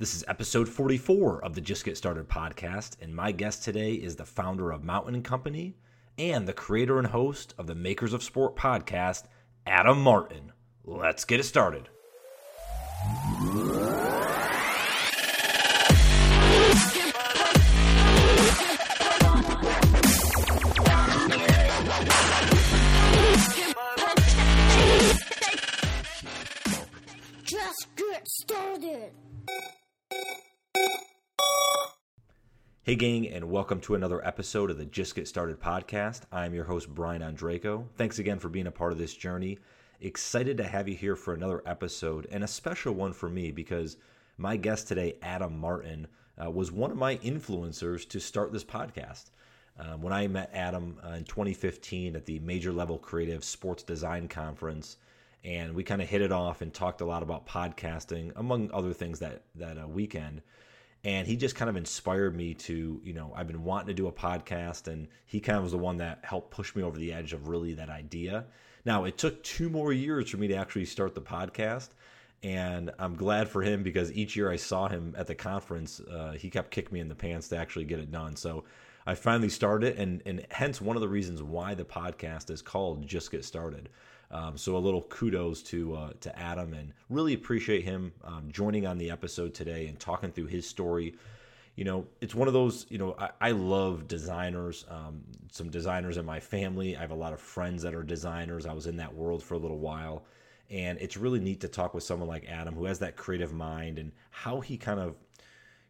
This is episode 44 of the Just Get Started podcast, and my guest today is the founder of Mountain Company and the creator and host of the Makers of Sport podcast, Adam Martin. Let's get it started. Just get started. Hey, gang, and welcome to another episode of the Just Get Started podcast. I'm your host, Brian Andreco. Thanks again for being a part of this journey. Excited to have you here for another episode, and a special one for me because my guest today, Adam Martin, uh, was one of my influencers to start this podcast. Um, when I met Adam uh, in 2015 at the Major Level Creative Sports Design Conference, and we kind of hit it off and talked a lot about podcasting, among other things that that uh, weekend. And he just kind of inspired me to you know i've been wanting to do a podcast and he kind of was the one that helped push me over the edge of really that idea. Now it took two more years for me to actually start the podcast and i'm glad for him because each year i saw him at the conference uh, he kept kicking me in the pants to actually get it done. So i finally started it and and hence one of the reasons why the podcast is called just get started um, so a little kudos to uh, to Adam and really appreciate him um, joining on the episode today and talking through his story. You know, it's one of those. You know, I, I love designers. Um, some designers in my family. I have a lot of friends that are designers. I was in that world for a little while, and it's really neat to talk with someone like Adam who has that creative mind and how he kind of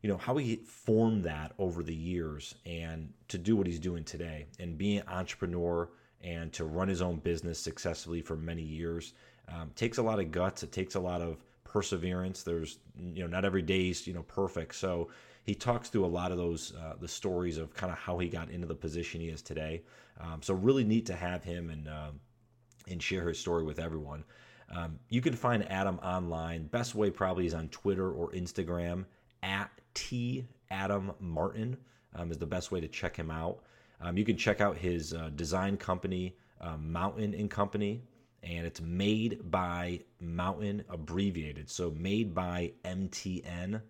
you know how he formed that over the years and to do what he's doing today and being an entrepreneur and to run his own business successfully for many years um, takes a lot of guts. It takes a lot of perseverance. There's you know not every day's you know perfect. So he talks through a lot of those uh, the stories of kind of how he got into the position he is today. Um, so really neat to have him and uh, and share his story with everyone. Um, you can find Adam online. Best way probably is on Twitter or Instagram at T Adam Martin um, is the best way to check him out. Um, you can check out his uh, design company, uh, Mountain and Company, and it's made by Mountain abbreviated. So made by MTN.com.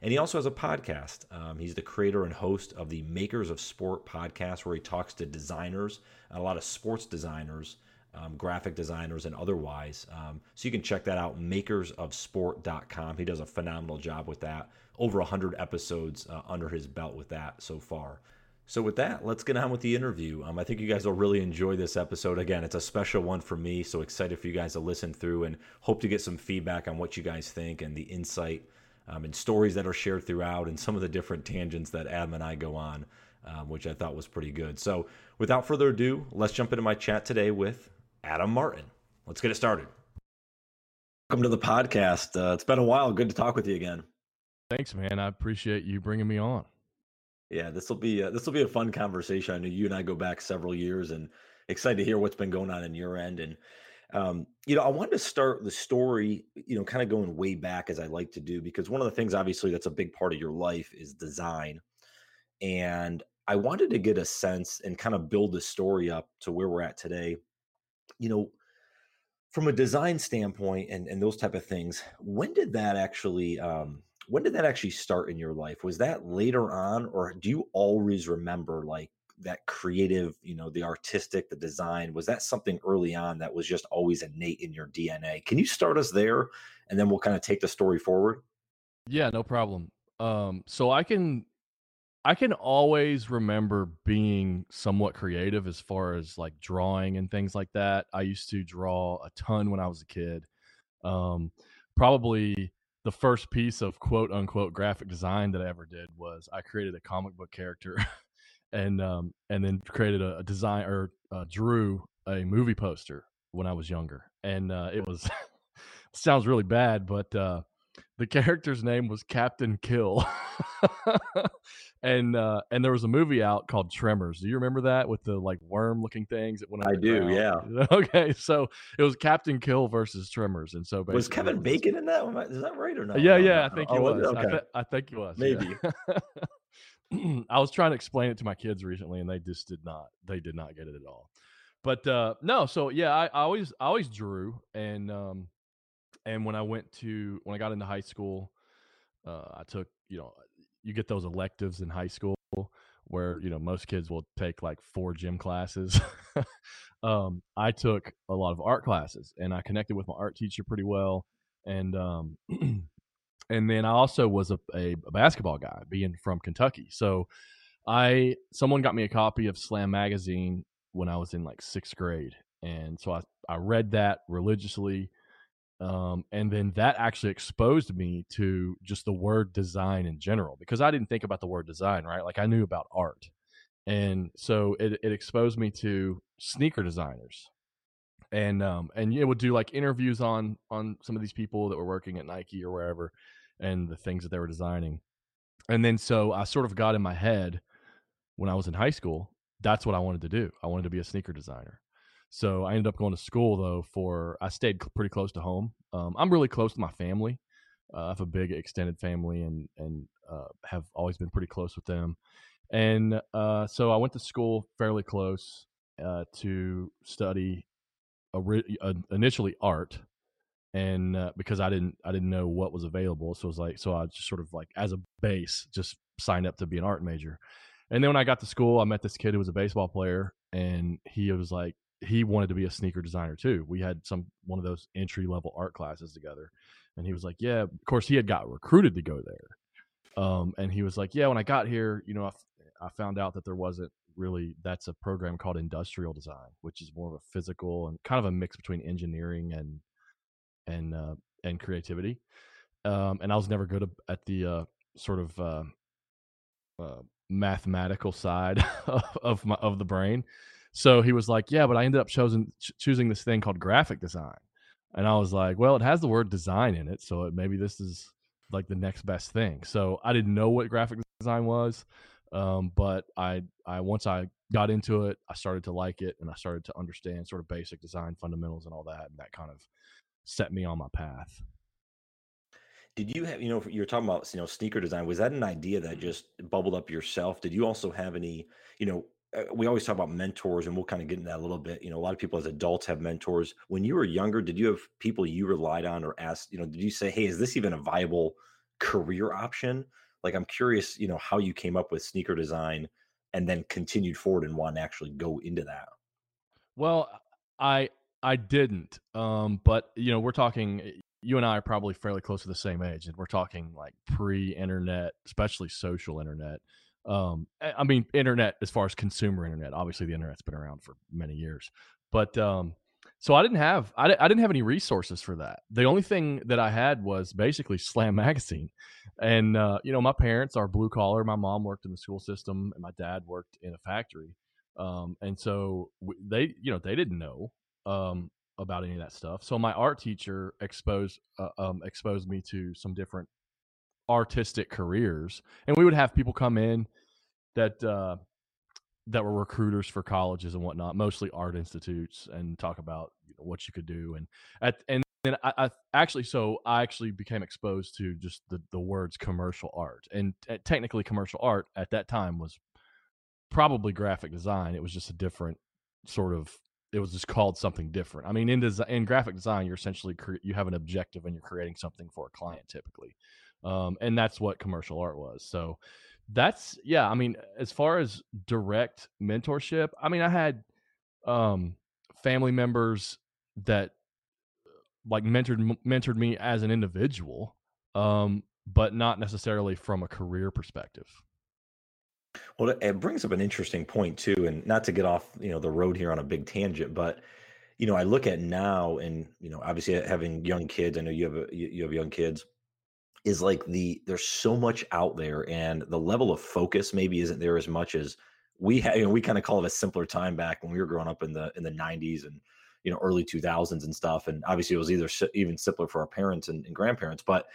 And he also has a podcast. Um, he's the creator and host of the Makers of Sport podcast, where he talks to designers, a lot of sports designers, um, graphic designers, and otherwise. Um, so you can check that out, makersofsport.com. He does a phenomenal job with that. Over 100 episodes uh, under his belt with that so far. So with that, let's get on with the interview. Um, I think you guys will really enjoy this episode. Again, it's a special one for me, so excited for you guys to listen through and hope to get some feedback on what you guys think and the insight um, and stories that are shared throughout and some of the different tangents that Adam and I go on, um, which I thought was pretty good. So without further ado, let's jump into my chat today with Adam Martin. Let's get it started. Welcome to the podcast. Uh, it's been a while. Good to talk with you again. Thanks, man. I appreciate you bringing me on. Yeah, this will be uh, this will be a fun conversation. I know you and I go back several years, and excited to hear what's been going on in your end. And um, you know, I wanted to start the story, you know, kind of going way back as I like to do, because one of the things, obviously, that's a big part of your life is design. And I wanted to get a sense and kind of build the story up to where we're at today. You know, from a design standpoint and and those type of things, when did that actually? Um, when did that actually start in your life? Was that later on, or do you always remember like that creative, you know, the artistic, the design? Was that something early on that was just always innate in your DNA? Can you start us there, and then we'll kind of take the story forward? Yeah, no problem. Um, so I can I can always remember being somewhat creative as far as like drawing and things like that. I used to draw a ton when I was a kid. Um, probably the first piece of quote unquote graphic design that I ever did was I created a comic book character and um, and then created a, a design or uh, drew a movie poster when I was younger. And uh, it was sounds really bad, but uh, the character's name was Captain Kill. and uh, and there was a movie out called Tremors. Do you remember that with the like worm looking things that went? I do, yeah. Okay, so it was Captain Kill versus Tremors, and so was Kevin Bacon in that? Is that right or not? Yeah, yeah, I think he Oh, was. okay. I, th- I think he was. Maybe. yeah. I was trying to explain it to my kids recently, and they just did not. They did not get it at all. But uh, no, so yeah, I, I always I always drew, and um, and when I went to when I got into high school, Uh, I took, you know, you get those electives in high school where you know most kids will take like four gym classes. um, I took a lot of art classes, and I connected with my art teacher pretty well, and um, and then I also was a, a, a basketball guy, being from Kentucky. So I someone got me a copy of Slam magazine when I was in like sixth grade, and so I I read that religiously. Um, and then that actually exposed me to just the word design in general because I didn't think about the word design, right? Like I knew about art. And so it, it exposed me to sneaker designers. And um and it would do like interviews on on some of these people that were working at Nike or wherever and the things that they were designing. And then so I sort of got in my head when I was in high school, that's what I wanted to do. I wanted to be a sneaker designer. So I ended up going to school though. For I stayed pretty close to home. Um, I'm really close to my family. Uh, I have a big extended family and and uh, have always been pretty close with them. And uh, so I went to school fairly close uh, to study uh, initially art, and uh, because I didn't I didn't know what was available, so it was like so I just sort of like as a base just signed up to be an art major. And then when I got to school, I met this kid who was a baseball player, and he was like, he wanted to be a sneaker designer too. We had some one of those entry level art classes together, and he was like, "Yeah." Of course, he had got recruited to go there, um, and he was like, "Yeah." When I got here, you know, I, I found out that there wasn't really that's a program called industrial design, which is more of a physical and kind of a mix between engineering and and uh, and creativity. Um, and I was never good at the uh, sort of uh, uh mathematical side of, of my of the brain. So he was like, "Yeah, but I ended up choosing choosing this thing called graphic design." And I was like, "Well, it has the word design in it, so maybe this is like the next best thing." So I didn't know what graphic design was, um, but I I once I got into it, I started to like it, and I started to understand sort of basic design fundamentals and all that, and that kind of set me on my path. Did you have, you know, you were talking about, you know, sneaker design. Was that an idea that just bubbled up yourself? Did you also have any, you know, we always talk about mentors and we'll kind of get into that a little bit you know a lot of people as adults have mentors. When you were younger did you have people you relied on or asked you know did you say hey is this even a viable career option? Like i'm curious you know how you came up with sneaker design and then continued forward and want to actually go into that. Well i i didn't um but you know we're talking eh, you and i are probably fairly close to the same age and we're talking like pre-internet especially social internet um, I mean, internet as far as consumer internet. Obviously, the internet's been around for many years, but um, so I didn't have I, I didn't have any resources for that. The only thing that I had was basically Slam magazine, and uh, you know, my parents are blue collar. My mom worked in the school system, and my dad worked in a factory. Um, and so they, you know, they didn't know um, about any of that stuff. So my art teacher exposed uh, um, exposed me to some different artistic careers, and we would have people come in that uh, that were recruiters for colleges and whatnot, mostly art institutes, and talk about you know, what you could do. And at and then I, I, actually, so I actually became exposed to just the the words commercial art, and uh, technically commercial art at that time was probably graphic design. It was just a different sort of. It was just called something different. I mean, in design, in graphic design, you're essentially cre- you have an objective and you're creating something for a client typically, um, and that's what commercial art was. So that's yeah i mean as far as direct mentorship i mean i had um family members that like mentored mentored me as an individual um but not necessarily from a career perspective well it brings up an interesting point too and not to get off you know the road here on a big tangent but you know i look at now and you know obviously having young kids i know you have a, you have young kids is like the there's so much out there and the level of focus maybe isn't there as much as we had you know, we kind of call it a simpler time back when we were growing up in the in the 90s and you know early 2000s and stuff and obviously it was either even simpler for our parents and, and grandparents but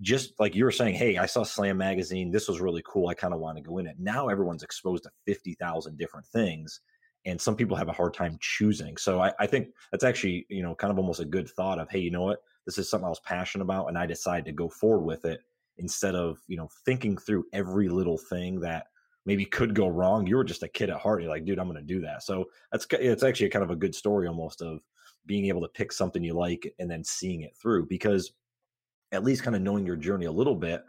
just like you were saying hey i saw slam magazine this was really cool i kind of want to go in it. Now everyone's exposed to 50000 different things and some people have a hard time choosing so I, I think that's actually you know kind of almost a good thought of hey you know what this is something I was passionate about and I decided to go forward with it instead of, you know, thinking through every little thing that maybe could go wrong. You were just a kid at heart. You're like, dude, I'm going to do that. So that's, it's actually kind of a good story almost of being able to pick something you like and then seeing it through because at least kind of knowing your journey a little bit,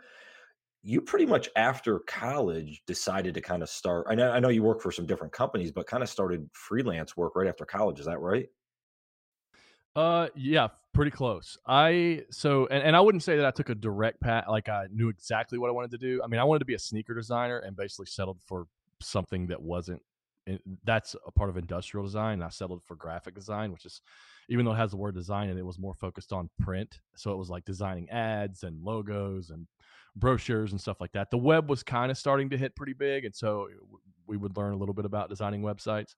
you pretty much after college decided to kind of start. I know, I know you work for some different companies, but kind of started freelance work right after college. Is that right? Uh, yeah, pretty close. I so and, and I wouldn't say that I took a direct path like I knew exactly what I wanted to do. I mean, I wanted to be a sneaker designer and basically settled for something that wasn't that's a part of industrial design. I settled for graphic design, which is even though it has the word design and it was more focused on print. So it was like designing ads and logos and brochures and stuff like that. The web was kind of starting to hit pretty big, and so we would learn a little bit about designing websites.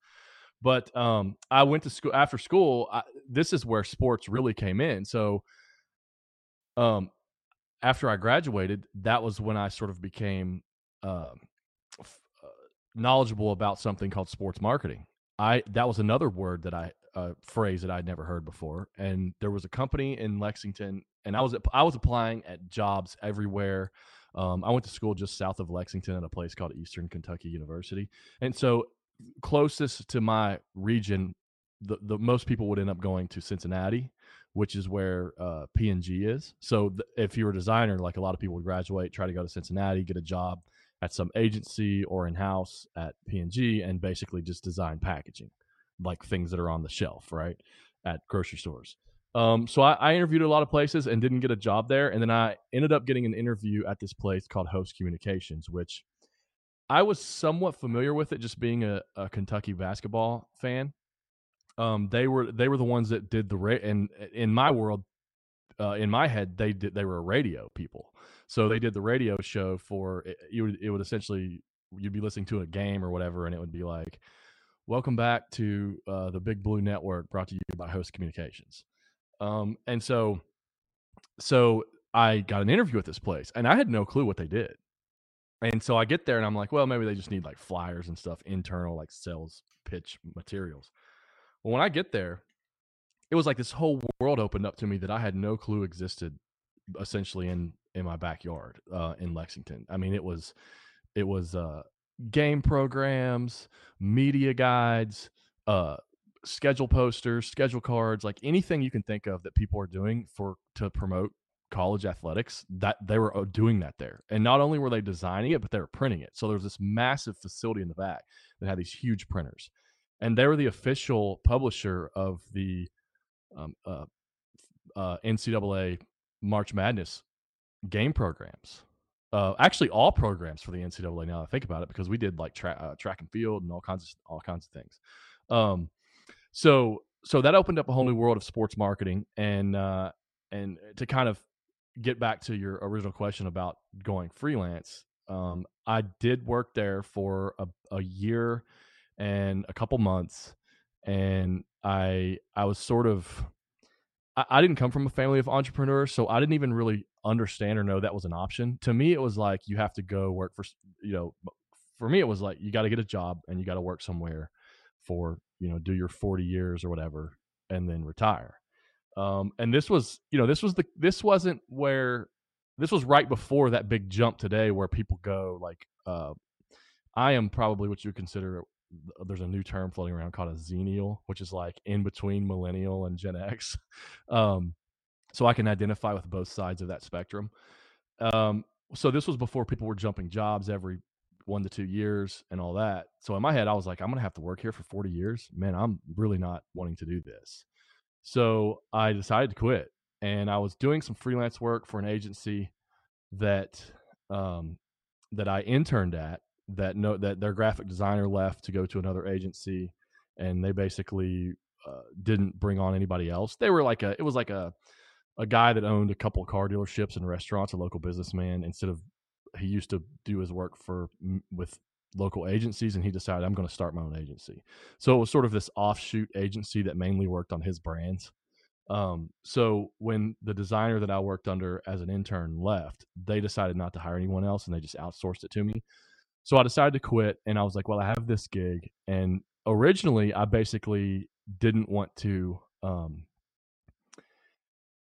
But um, I went to school after school. I, this is where sports really came in. So, um, after I graduated, that was when I sort of became um, f- uh, knowledgeable about something called sports marketing. I that was another word that I uh, phrase that I'd never heard before. And there was a company in Lexington, and I was I was applying at jobs everywhere. Um, I went to school just south of Lexington at a place called Eastern Kentucky University, and so closest to my region, the, the most people would end up going to Cincinnati, which is where uh, P&G is. So th- if you're a designer, like a lot of people would graduate, try to go to Cincinnati, get a job at some agency or in house at P&G, and basically just design packaging, like things that are on the shelf, right, at grocery stores. Um, so I, I, interviewed a lot of places and didn't get a job there, and then I ended up getting an interview at this place called Host Communications, which I was somewhat familiar with it, just being a, a Kentucky basketball fan. Um, they were they were the ones that did the ra- and in my world, uh, in my head, they did they were radio people. So they did the radio show for it, you would it would essentially you'd be listening to a game or whatever, and it would be like, "Welcome back to uh, the Big Blue Network, brought to you by Host Communications." Um, and so, so I got an interview at this place, and I had no clue what they did. And so I get there and I'm like, well, maybe they just need like flyers and stuff, internal like sales pitch materials. Well, when I get there, it was like this whole world opened up to me that I had no clue existed essentially in in my backyard uh, in Lexington. I mean, it was it was uh, game programs, media guides, uh, schedule posters, schedule cards, like anything you can think of that people are doing for to promote college athletics that they were uh, doing that there. And not only were they designing it but they were printing it. So there was this massive facility in the back that had these huge printers. And they were the official publisher of the um, uh, uh, ncaa march madness game programs. Uh, actually all programs for the ncaa now i think about it because we did like tra- uh, track and field and all kinds of all kinds of things. Um, so so that opened up a whole new world of sports marketing and uh, and to kind of get back to your original question about going freelance, um, I did work there for a, a year and a couple months, and I I was sort of I, I didn't come from a family of entrepreneurs, so I didn't even really understand or know that was an option. To me, it was like you have to go work for you know. For me, it was like you got to get a job and you got to work somewhere for you know do your 40 years or whatever and then retire um, and this was, you know, this was the this wasn't where this was right before that big jump today where people go like uh, I am probably what you consider there's a new term floating around called a xennial, which is like in between millennial and Gen X. Um, so I can identify with both sides of that spectrum. Um, so this was before people were jumping jobs every one to two years and all that. So in my head, I was like, I'm gonna have to work here for 40 years. Man, I'm really not wanting to do this. So I decided to quit, and I was doing some freelance work for an agency that um, that I interned at. That no, that their graphic designer left to go to another agency, and they basically uh, didn't bring on anybody else. They were like a, it was like a a guy that owned a couple car dealerships and restaurants, a local businessman. Instead of he used to do his work for with local agencies and he decided I'm going to start my own agency. So it was sort of this offshoot agency that mainly worked on his brands. Um, so when the designer that I worked under as an intern left, they decided not to hire anyone else and they just outsourced it to me. So I decided to quit and I was like, well, I have this gig. And originally I basically didn't want to, um,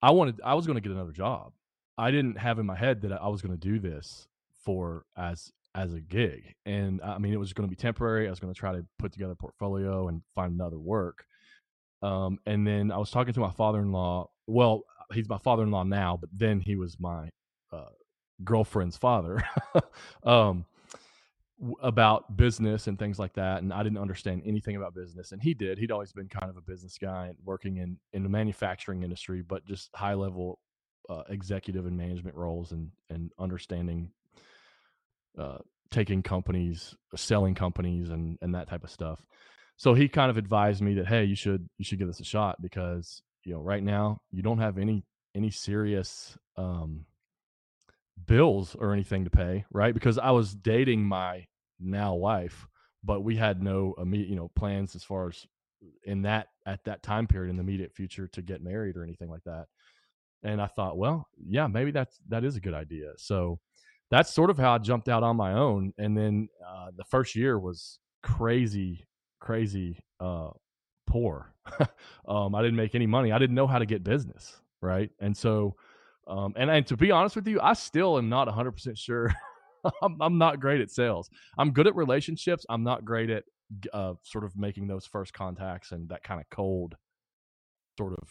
I wanted, I was going to get another job. I didn't have in my head that I was going to do this for as as a gig. And I mean, it was going to be temporary. I was going to try to put together a portfolio and find another work. Um, and then I was talking to my father in law. Well, he's my father-in-law now, but then he was my uh, girlfriend's father. um, about business and things like that and i didn't understand anything about business and he did he'd always been kind of a business guy and working in in the manufacturing industry but just high level uh, executive and management roles and and understanding uh, taking companies selling companies and and that type of stuff so he kind of advised me that hey you should you should give this a shot because you know right now you don't have any any serious um bills or anything to pay, right? Because I was dating my now wife, but we had no immediate, you know, plans as far as in that at that time period in the immediate future to get married or anything like that. And I thought, well, yeah, maybe that's that is a good idea. So that's sort of how I jumped out on my own. And then uh, the first year was crazy, crazy uh, poor. um, I didn't make any money. I didn't know how to get business, right? And so um, and, and to be honest with you, I still am not 100% sure. I'm, I'm, not great at sales. I'm good at relationships. I'm not great at uh, sort of making those first contacts and that kind of cold sort of.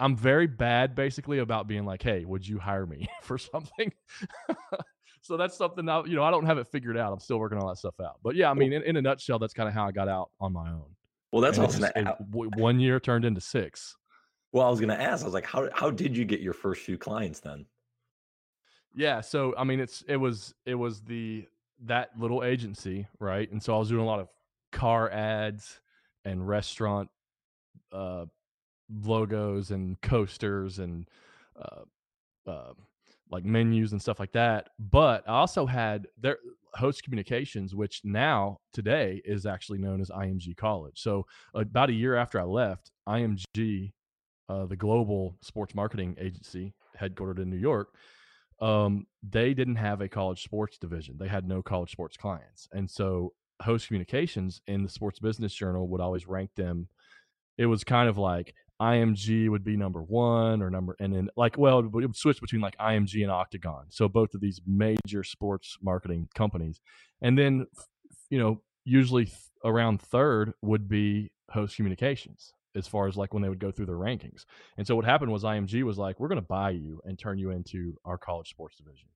I'm very bad basically about being like, hey, would you hire me for something? so that's something I, you know, I don't have it figured out. I'm still working all that stuff out. But yeah, I mean, in, in a nutshell, that's kind of how I got out on my own. Well, that's awesome. one year turned into six. Well, I was going to ask. I was like, how how did you get your first few clients then? Yeah, so I mean, it's it was it was the that little agency, right? And so I was doing a lot of car ads and restaurant uh, logos and coasters and uh, uh, like menus and stuff like that. But I also had their host communications, which now today is actually known as IMG College. So about a year after I left, IMG uh, the global sports marketing agency headquartered in New York, um, they didn't have a college sports division. They had no college sports clients. And so Host Communications in the Sports Business Journal would always rank them. It was kind of like IMG would be number one or number, and then like, well, it would switch between like IMG and Octagon. So both of these major sports marketing companies. And then, you know, usually around third would be Host Communications as far as like when they would go through their rankings. And so what happened was IMG was like, we're going to buy you and turn you into our college sports division.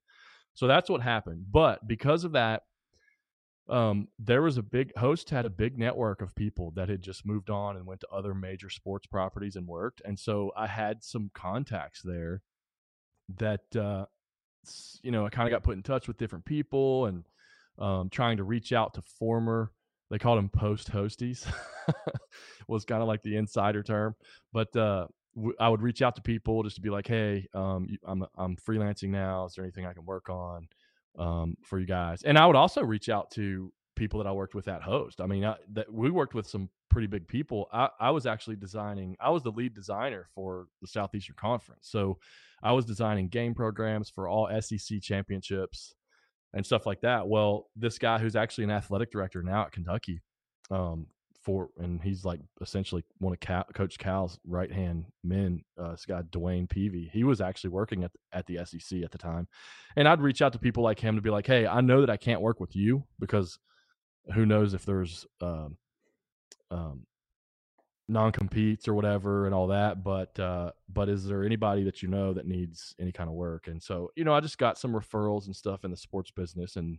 So that's what happened. But because of that, um, there was a big host had a big network of people that had just moved on and went to other major sports properties and worked. And so I had some contacts there that, uh, you know, I kind of got put in touch with different people and um, trying to reach out to former they called them post hosties was kind of like the insider term but uh, w- I would reach out to people just to be like hey um, I'm, I'm freelancing now is there anything i can work on um, for you guys. And i would also reach out to people that i worked with at host. I mean I, that we worked with some pretty big people. I, I was actually designing i was the lead designer for the southeastern conference. So i was designing game programs for all sec championships and stuff like that. Well, this guy who's actually an athletic director now at Kentucky, um, for and he's like essentially one of Cal, Coach Cal's right hand men. Uh, this guy DeWayne Peevy, he was actually working at at the SEC at the time, and I'd reach out to people like him to be like, "Hey, I know that I can't work with you because who knows if there's um, um, non competes or whatever and all that. But uh, but is there anybody that you know that needs any kind of work? And so you know, I just got some referrals and stuff in the sports business, and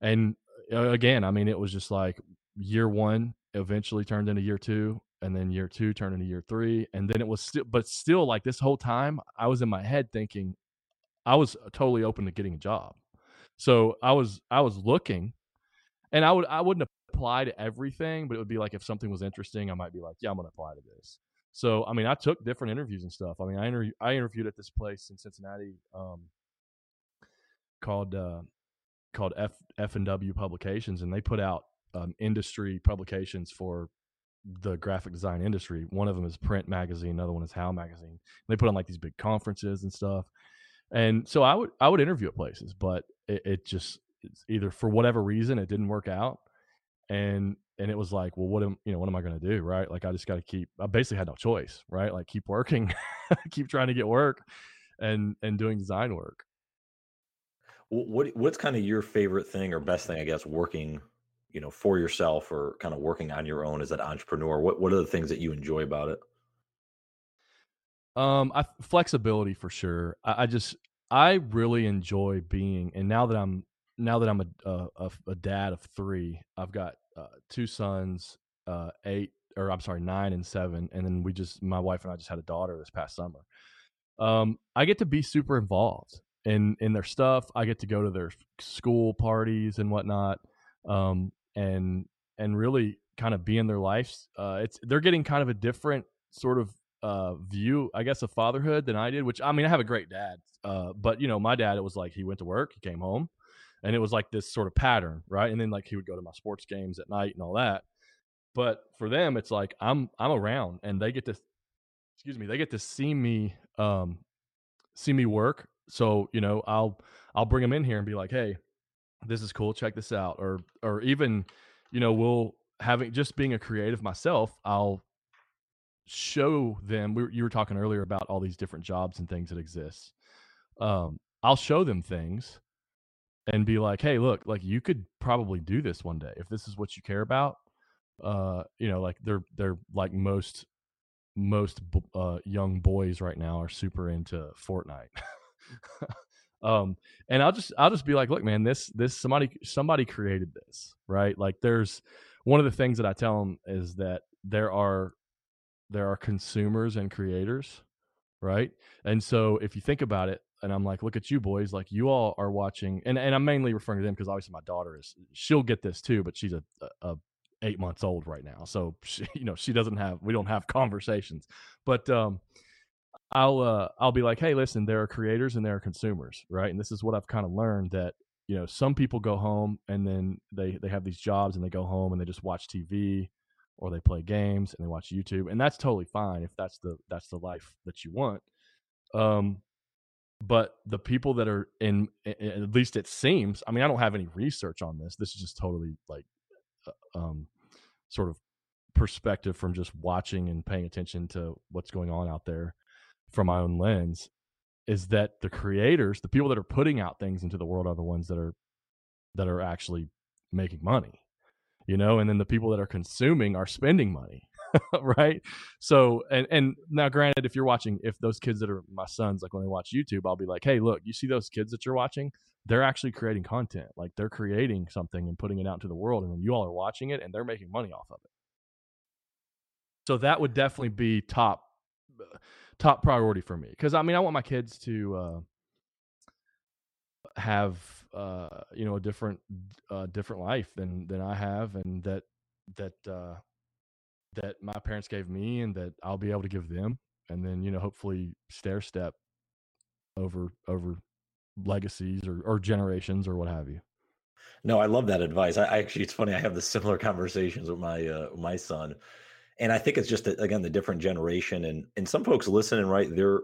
and uh, again, I mean, it was just like year one eventually turned into year two, and then year two turned into year three, and then it was still, but still, like this whole time, I was in my head thinking I was totally open to getting a job. So I was I was looking, and I would I wouldn't apply to everything, but it would be like if something was interesting, I might be like, yeah, I'm to apply to this. So, I mean, I took different interviews and stuff. I mean, I, inter- I interviewed at this place in Cincinnati um, called uh, called F F and W Publications, and they put out um, industry publications for the graphic design industry. One of them is Print Magazine, another one is How Magazine. And they put on like these big conferences and stuff. And so I would I would interview at places, but it, it just either for whatever reason it didn't work out and and it was like well what am you know what am i going to do right like i just got to keep i basically had no choice right like keep working keep trying to get work and and doing design work what what's kind of your favorite thing or best thing i guess working you know for yourself or kind of working on your own as an entrepreneur what what are the things that you enjoy about it Um, I, flexibility for sure. I, I just I really enjoy being, and now that I'm now that I'm a a, a dad of three, I've got uh, two sons, uh, eight or I'm sorry, nine and seven, and then we just my wife and I just had a daughter this past summer. Um, I get to be super involved in in their stuff. I get to go to their school parties and whatnot, um, and and really kind of be in their lives. Uh, it's they're getting kind of a different sort of uh, view, I guess, of fatherhood than I did. Which I mean, I have a great dad, uh, but you know, my dad, it was like he went to work, he came home, and it was like this sort of pattern, right? And then like he would go to my sports games at night and all that. But for them, it's like I'm I'm around, and they get to, excuse me, they get to see me um, see me work. So you know, I'll I'll bring them in here and be like, hey, this is cool, check this out, or or even, you know, we'll having just being a creative myself, I'll show them. We were, you were talking earlier about all these different jobs and things that exist. Um, I'll show them things and be like, "Hey, look, like you could probably do this one day if this is what you care about." Uh, you know, like they're they're like most most uh, young boys right now are super into Fortnite. um, and I'll just I'll just be like, "Look, man, this this somebody somebody created this, right? Like, there's one of the things that I tell them is that there are there are consumers and creators, right? And so if you think about it, and I'm like, look at you boys, like you all are watching, and, and I'm mainly referring to them because obviously my daughter is, she'll get this too, but she's a, a, eight months old right now, so she, you know she doesn't have, we don't have conversations, but um, I'll uh, I'll be like, hey, listen, there are creators and there are consumers, right? And this is what I've kind of learned that you know some people go home and then they they have these jobs and they go home and they just watch TV or they play games and they watch YouTube, and that's totally fine if that's the that's the life that you want. Um, but the people that are in, at least it seems. I mean, I don't have any research on this. This is just totally like, uh, um, sort of perspective from just watching and paying attention to what's going on out there from my own lens is that the creators the people that are putting out things into the world are the ones that are that are actually making money you know and then the people that are consuming are spending money right? So and and now granted if you're watching if those kids that are my sons like when they watch youtube i'll be like hey look you see those kids that you're watching? They're actually creating content. Like they're creating something and putting it out into the world and then you all are watching it and they're making money off of it. So that would definitely be top top priority for me because i mean i want my kids to uh have uh, you know a different uh, different life than than I have, and that that uh, that my parents gave me, and that I'll be able to give them, and then you know hopefully stair step over over legacies or, or generations or what have you. No, I love that advice. I, I actually, it's funny. I have the similar conversations with my uh, my son, and I think it's just again the different generation, and and some folks listen and right, they're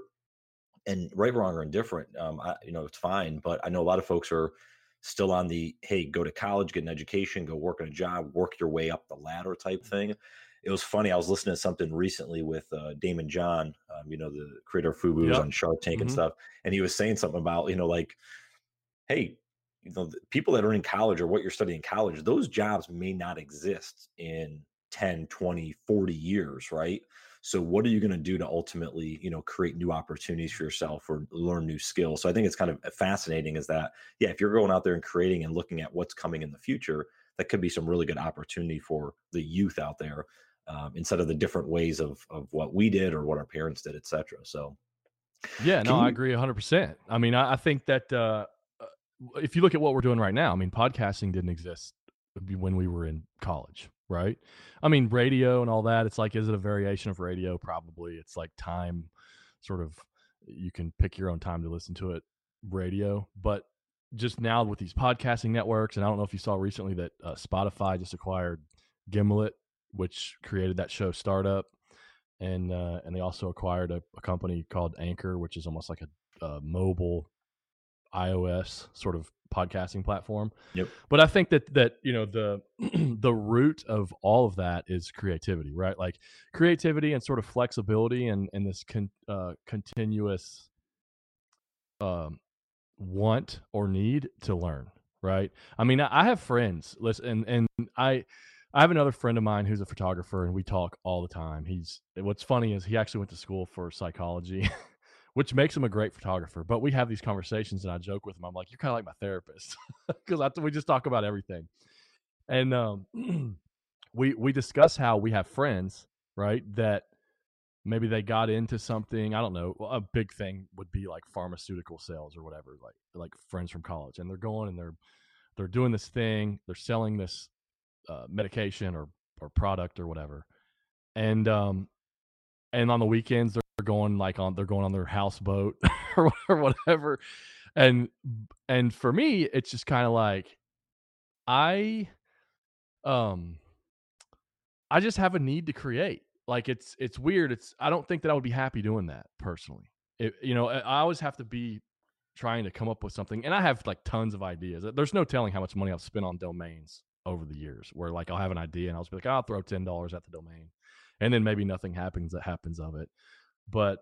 and right, wrong, or indifferent, um, I, you know, it's fine. But I know a lot of folks are still on the hey, go to college, get an education, go work in a job, work your way up the ladder type mm-hmm. thing. It was funny. I was listening to something recently with uh, Daymond John, um, you know, the creator of Fubu yep. on Shark Tank mm-hmm. and stuff, and he was saying something about you know like, hey, you know, people that are in college or what you're studying in college, those jobs may not exist in 10, 20, 40 years, right? So what are you going to do to ultimately, you know, create new opportunities for yourself or learn new skills? So I think it's kind of uh, fascinating is that, yeah, if you're going out there and creating and looking at what's coming in the future, that could be some really good opportunity for the youth out there um, instead of the different ways of of what we did or what our parents did, et cetera. So yeah, no, you... I agree 100%. I mean, I, I think that uh, uh, if you look at what we're doing right now, I mean, podcasting didn't exist when we were in college, right? I mean, radio and all that. It's like, is it a variation of radio? Probably. It's like time, sort of. You can pick your own time to listen to it, radio. But just now with these podcasting networks, and I don't know if you saw recently that uh, Spotify just acquired Gimlet, which created that show Startup, and uh, and they also acquired a, a, company called Anchor, which is almost like a, a mobile iOS sort of podcasting platform. Yep. But I think that that you know the the root of all of that is creativity, right? Like creativity and sort of flexibility and and this con, uh, continuous um, want or need to learn, right? I mean, I have friends, listen, and and I I have another friend of mine who's a photographer, and we talk all the time. He's what's funny is he actually went to school for psychology, which makes him a great photographer. But we have these conversations, and I joke with him. I'm like, "You're kind of like my therapist," because we just talk about everything. And um, we we discuss how we have friends, right? That maybe they got into something. I don't know. A big thing would be like pharmaceutical sales or whatever, like like friends from college, and they're going and they're they're doing this thing. They're selling this uh, medication or or product or whatever, and um, and on the weekends they're going like on they're going on their houseboat or whatever, and and for me it's just kind of like I um I just have a need to create. Like it's it's weird. It's I don't think that I would be happy doing that personally. It, you know, I always have to be trying to come up with something, and I have like tons of ideas. There's no telling how much money I've spent on domains over the years. Where like I'll have an idea and I'll just be like, I'll throw ten dollars at the domain, and then maybe nothing happens that happens of it. But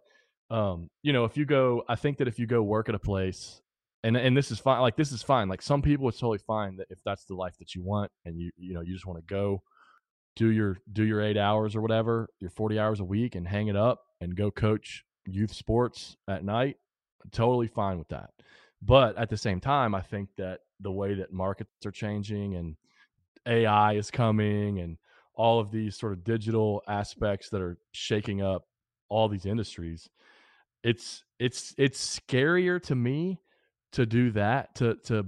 um, you know, if you go, I think that if you go work at a place, and and this is fine. Like this is fine. Like some people, it's totally fine that if that's the life that you want, and you you know you just want to go do your do your eight hours or whatever, your forty hours a week, and hang it up and go coach youth sports at night. totally fine with that. But at the same time, I think that the way that markets are changing and AI is coming and all of these sort of digital aspects that are shaking up all these industries it's it's it's scarier to me to do that to to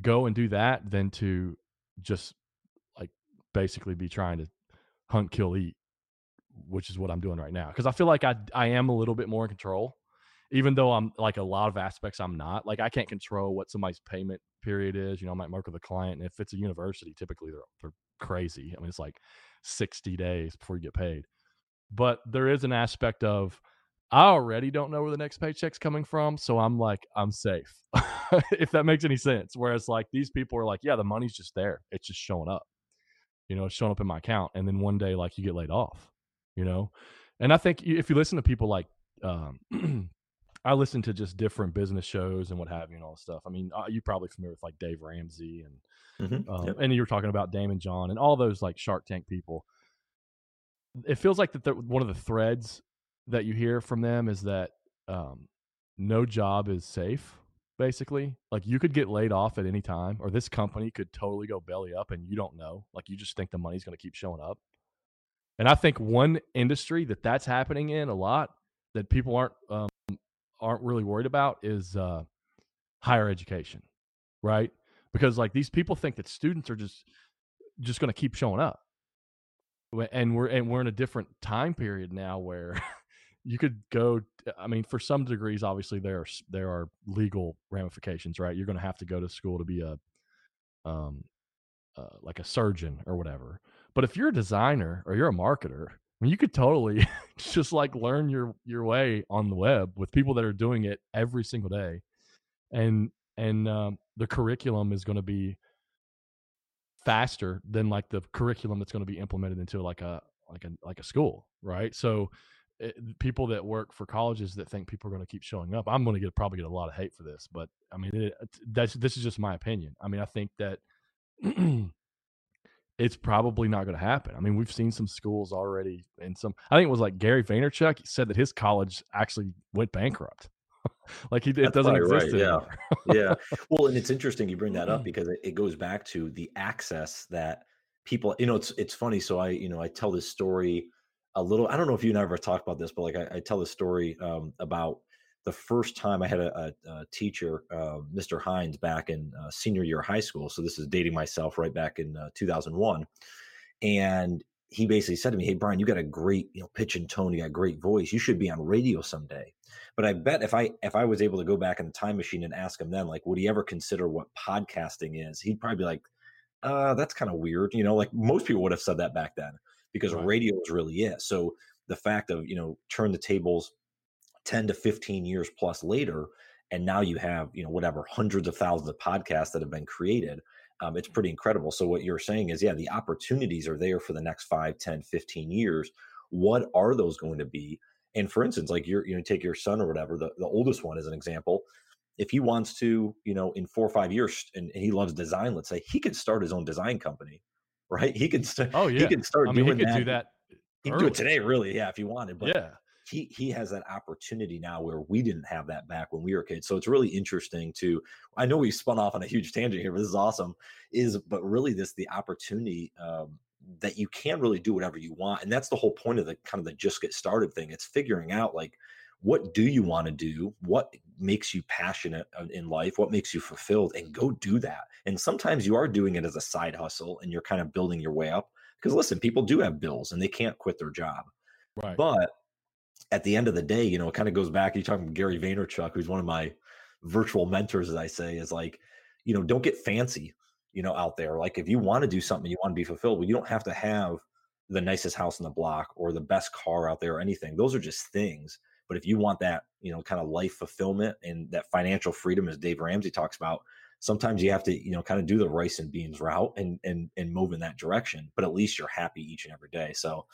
go and do that than to just like basically be trying to hunt kill eat which is what i'm doing right now because i feel like i i am a little bit more in control even though i'm like a lot of aspects i'm not like i can't control what somebody's payment period is. You know, I might work with a client, and if it's a university, typically they're they're crazy. I mean, it's like sixty days before you get paid. But there is an aspect of I already don't know where the next paycheck's coming from, so I'm like I'm safe. if that makes any sense. Whereas like these people are like, yeah, the money's just there. It's just showing up. You know, it's showing up in my account, and then one day like you get laid off. You know, and I think if you listen to people like um, I listen to just different business shows and what have you and all this stuff. I mean, uh, you're probably familiar with like Dave Ramsey and mm-hmm. um, yep. and you were talking about Daymond John and all those like Shark Tank people. It feels like that the, one of the threads that you hear from them is that um, no job is safe. Basically, like you could get laid off at any time, or this company could totally go belly up, and you don't know. Like you just think the money's going to keep showing up. And I think one industry that that's happening in a lot that people aren't um, aren't really worried about is uh, higher education, right? Because like these people think that students are just just going to keep showing up, and we're and we're in a different time period now where you could go. I mean, for some degrees, obviously there are there are legal ramifications, right? You're going to have to go to school to be a um uh, like a surgeon or whatever. But if you're a designer or you're a marketer, I mean, you could totally just like learn your your way on the web with people that are doing it every single day, and and um, the curriculum is going to be faster than like the curriculum that's going to be implemented into like a like a like a school, right? So it, eh, people that work for colleges that think people are going to keep showing up, I'm going to get probably get a lot of hate for this, but I mean, it, that's this is just my opinion. I mean, I think that it's probably not going to happen. I mean, we've seen some schools already, and some. I think it was like Gary Vaynerchuk said that his college actually went bankrupt. like he, it doesn't exist right. Yeah, yeah. Well, and it's interesting you bring that up because it, it goes back to the access that people. You know, it's it's funny. So I, you know, I tell this story a little. I don't know if you and I ever talked about this, but like I, I tell this story um, about the first time I had a, a, a teacher, uh, Mr. Hines, back in uh, senior year high school. So this is dating myself right back in uh, 2001. And he basically said to me, Hey, Brian, you got a great, you know, pitch and tone. You got a great voice. You should be on radio someday. But I bet if I if I was able to go back in the time machine and ask him then, like, would he ever consider what podcasting is? He'd probably be like, uh, that's kind of weird. You know, like most people would have said that back then because right. radio is really it. So the fact of, you know, turn the tables, 10 to 15 years plus later and now you have you know whatever hundreds of thousands of podcasts that have been created um, it's pretty incredible so what you're saying is yeah the opportunities are there for the next 5 10 15 years what are those going to be and for instance like you're you know take your son or whatever the, the oldest one as an example if he wants to you know in four or five years and, and he loves design let's say he could start his own design company right? He could start. Oh yeah, he could start I mean, he could that. do that. He can do it today, really, yeah, if he wanted. But Yeah, he he has that opportunity now where we didn't have that back when we were kids. So it's really interesting to. I know we spun off on a huge tangent here, but this is awesome. Is but really this the opportunity um, that you can really do whatever you want, and that's the whole point of the kind of the just get started thing. It's figuring out like what do you want to do, what makes you passionate uh, in life, what makes you fulfilled, and go do that. And sometimes you are doing it as a side hustle, and you're kind of building your way up. Because listen, people do have bills, and they can't quit their job. right. But at the end of the day, you know, it kind of goes back. You're talking Gary Vaynerchuk, who's one of my virtual mentors, as I say, is like, you know, don't get fancy, you know, out there. Like if you want to do something, you want to be fulfilled, well, you don't have to have the nicest house in the block or the best car out there or anything. Those are just things. But if you want that, you know, kind of life fulfillment and that financial freedom, as Dave Ramsey talks about, sometimes you have to, you know, kind of do the rice and beans route and and and move in that direction. But at least you're happy each and every day. So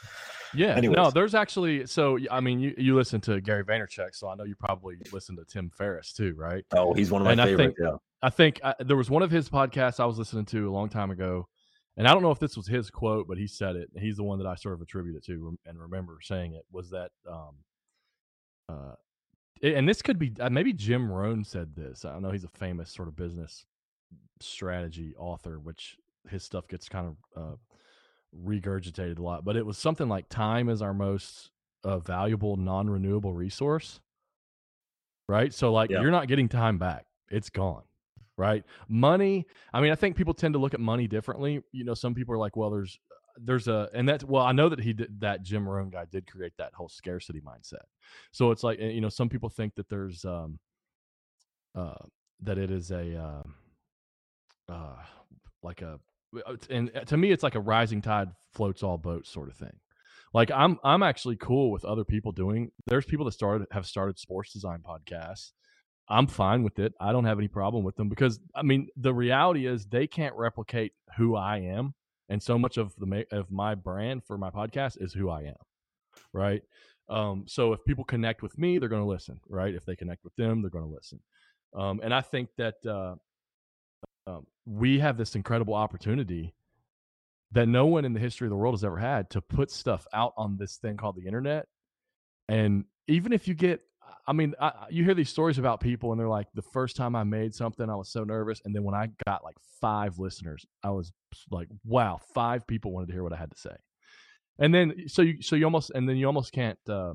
Yeah, no, there's actually so I mean you you listen to Gary Vaynerchuk, so I know you probably listen to Tim Ferriss too, right? oh, he's one of my And I think- yeah. I think I, there was one of his podcasts I was listening to a long time ago, and I don't know if this was his quote, but he said it. He's the one that I sort of attribute it to and remember saying it was that, um, uh, and this could be uh, maybe Jim Rohn said this. I know. He's a famous sort of business strategy author, which his stuff gets kind of uh, regurgitated a lot. But it was something like time is our most uh, valuable non-renewable resource. Right. So like Yeah. you're not getting time back. It's gone. Right. Money. I mean, I think people tend to look at money differently. You know, some people are like, well, there's there's a and that's well, I know that he did that Jim Rohn guy did create that whole scarcity mindset. So it's like you know, some people think that there's um uh that it is a um uh like a and uh, to me it's like a rising tide floats all boats sort of thing. Like i'm i'm actually cool with other people doing there's people that started have started sports design podcasts. I'm fine with it. I don't have any problem with them because i mean the reality is they can't replicate who i am and so much of the of my brand for my podcast is who i am right? Um so if people connect with me they're going to listen right? If they connect with them they're going to listen. Um and i think that uh um, we have this incredible opportunity that no one in the history of the world has ever had to put stuff out on this thing called the internet. And even if you get, I mean, I, you hear these stories about people and they're like, the first time I made something, I was so nervous. And then when I got like five listeners, I was like, wow, five people wanted to hear what I had to say. And then, so you, so you almost, and then you almost can't, uh,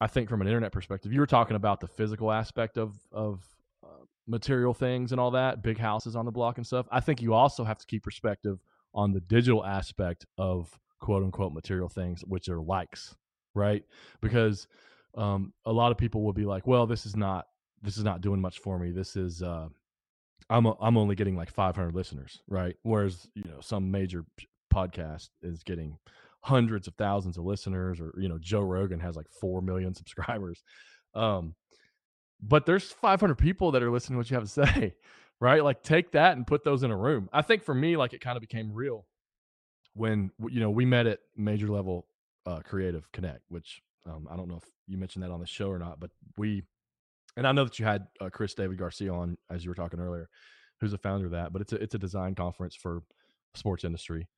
I think from an internet perspective, you were talking about the physical aspect of, of, uh, material things and all that, big houses on the block and stuff. I think you also have to keep perspective on the digital aspect of quote unquote material things, which are likes, right? Because um, a lot of people will be like, "Well, this is not this is not doing much for me. This is uh, I'm i I'm only getting like 500 listeners, right? Whereas you know some major podcast is getting hundreds of thousands of listeners, or you know Joe Rogan has like four million subscribers. Um, but there's 500 people that are listening to what you have to say right like take that and put those in a room i think for me like it kind of became real when you know we met at major level uh, creative connect which um, i don't know if you mentioned that on the show or not but we and i know that you had uh, chris david garcia on as you were talking earlier who's the founder of that but it's a, it's a design conference for sports industry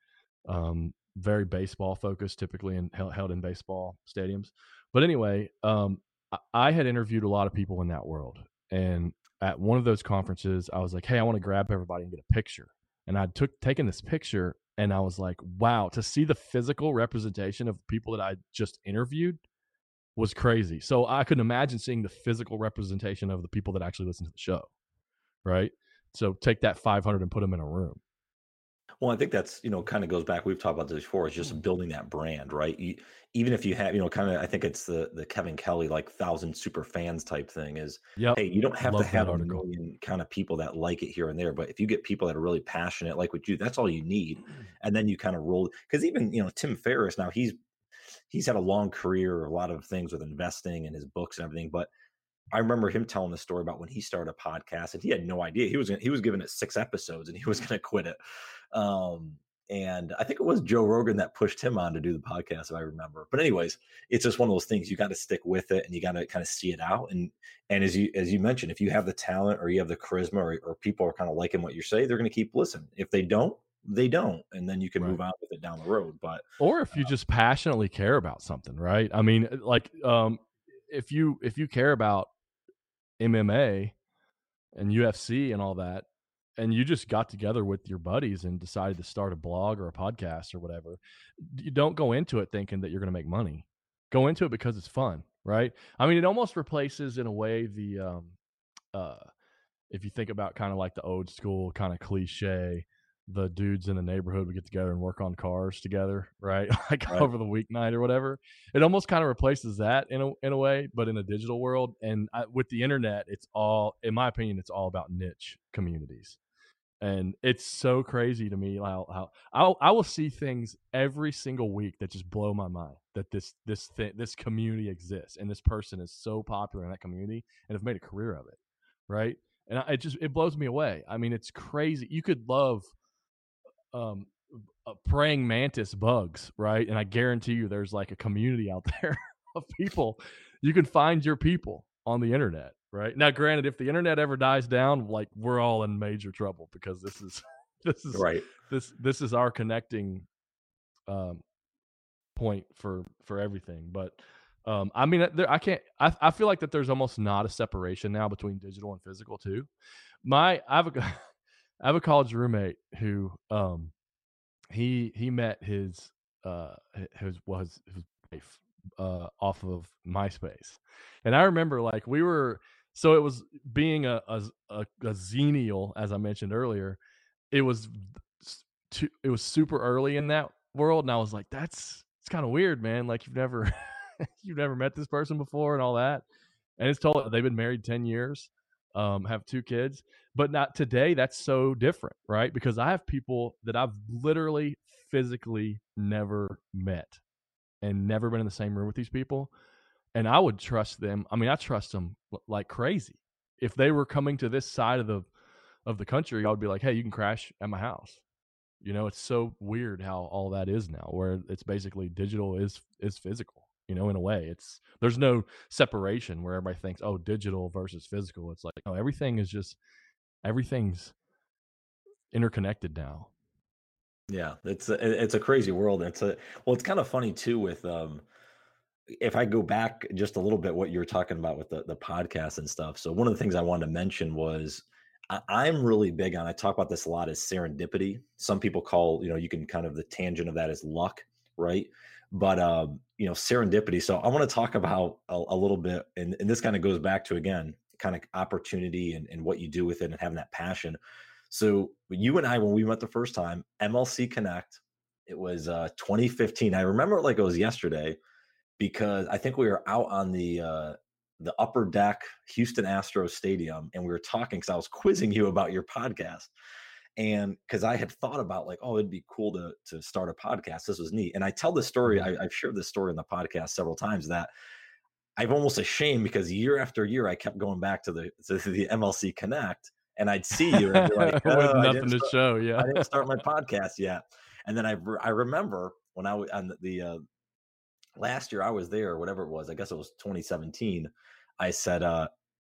um, very baseball focused typically and held, in baseball stadiums but anyway um, I- I had interviewed a lot of people in that world. And at one of those conferences, I was like, hey, I want to grab everybody and get a picture. And I took taken this picture and I was like, wow, to see the physical representation of people that I just interviewed was crazy. So I couldn't imagine seeing the physical representation of the people that actually listen to the show. Right. So take that 500 and put them in a room. Well, I think that's you know kind of goes back. We've talked about this before. It's Mm. just building that brand, right? You, even if you have you know kind of, I think it's the the Kevin Kelly like thousand super fans type thing. Is Yep. hey, you don't have to Love that have a article. million kind of people that like it here and there, but if you get people that are really passionate, like with you, that's all you need. And then you kind of roll because even you know Tim Ferriss now he's he's had a long career, a lot of things with investing and his books and everything, but. I remember him telling the story about when he started a podcast and he had no idea he was gonna, he was given it six episodes and he was going to quit it. Um, and I think it was Joe Rogan that pushed him on to do the podcast, if I remember. But anyways, it's just one of those things you got to stick with it and you got to kind of see it out. And and as you as you mentioned, if you have the talent or you have the charisma or, or people are kind of liking what you say, they're going to keep listening. If they don't, they don't, and then you can Right. move on with it down the road. But or if you just passionately care about something right i mean uh, like um if you if you care about mma and ufc and all that and you just got together with your buddies and decided to start a blog or a podcast or whatever you don't go into it thinking that you're going to make money go into it because it's fun right i mean it almost replaces in a way the um uh if you think about kind of like the old school kind of cliche the dudes in the neighborhood would get together and work on cars together, right? like Right. over the weeknight or whatever. It almost kind of replaces that in a in a way, but in a digital world. And I, with the internet, it's all, in my opinion, it's all about niche communities. And it's so crazy to me how, how I'll, I will see things every single week that just blow my mind that this this thing, this community exists and this person is so popular in that community and have made a career of it, right? And I, it just it blows me away. I mean, it's crazy. You could love um uh, praying mantis bugs, right? And I guarantee you there's like a community out there of people. You can find your people on the internet, right? Now granted if the internet ever dies down, like we're all in major trouble because this is this is right, this this is our connecting um point for for everything but um i mean there, i can't I, I feel like that there's almost not a separation now between digital and physical too my i have a i have a college roommate who um he he met his uh his was his wife uh off of myspace. And i remember like we were so it was being a a, a, a xenial as i mentioned earlier it was too, it was super early in that world and i was like that's it's kind of weird man like you've never you've never met this person before and all that. And it's told they've been married 10 years um have two kids but not today that's so different right? Because i have people that i've literally physically never met and never been in the same room with these people and i would trust them i mean i trust them like crazy. If they were coming to this side of the of the country i would be like hey you can crash at my house. You know it's so weird how all that is now where it's basically digital is is physical you know in a way it's there's no separation where everybody thinks oh digital versus physical it's like no everything is just everything's interconnected now yeah, it's a, it's a crazy world. It's a well, it's kind of funny too with um if I go back just a little bit, what you were talking about with the, the podcast and stuff. So one of the things I wanted to mention was I, I'm really big on. I talk about this a lot as serendipity. Some people call you know you can kind of the tangent of that is luck, right? But um, you know serendipity. So I want to talk about a, a little bit, and, and this kind of goes back to again kind of opportunity and, and what you do with it and having that passion. So you and I, when we met the first time, MLC Connect, it was uh, 2015. I remember it like it was yesterday because I think we were out on the uh, the upper deck, Houston Astros Stadium, and we were talking because I was quizzing you about your podcast, and because I had thought about like, oh, it'd be cool to to start a podcast. This was neat, and I tell this story. I, I've shared this story in the podcast several times that. I'm almost ashamed because year after year I kept going back to the to the MLC Connect and I'd see you and be like, "Oh, nothing to start- show yeah I didn't start my podcast yet. And then I I remember when I was on the, the uh, last year I was there, or whatever it was. I guess it was 2017. I said, uh,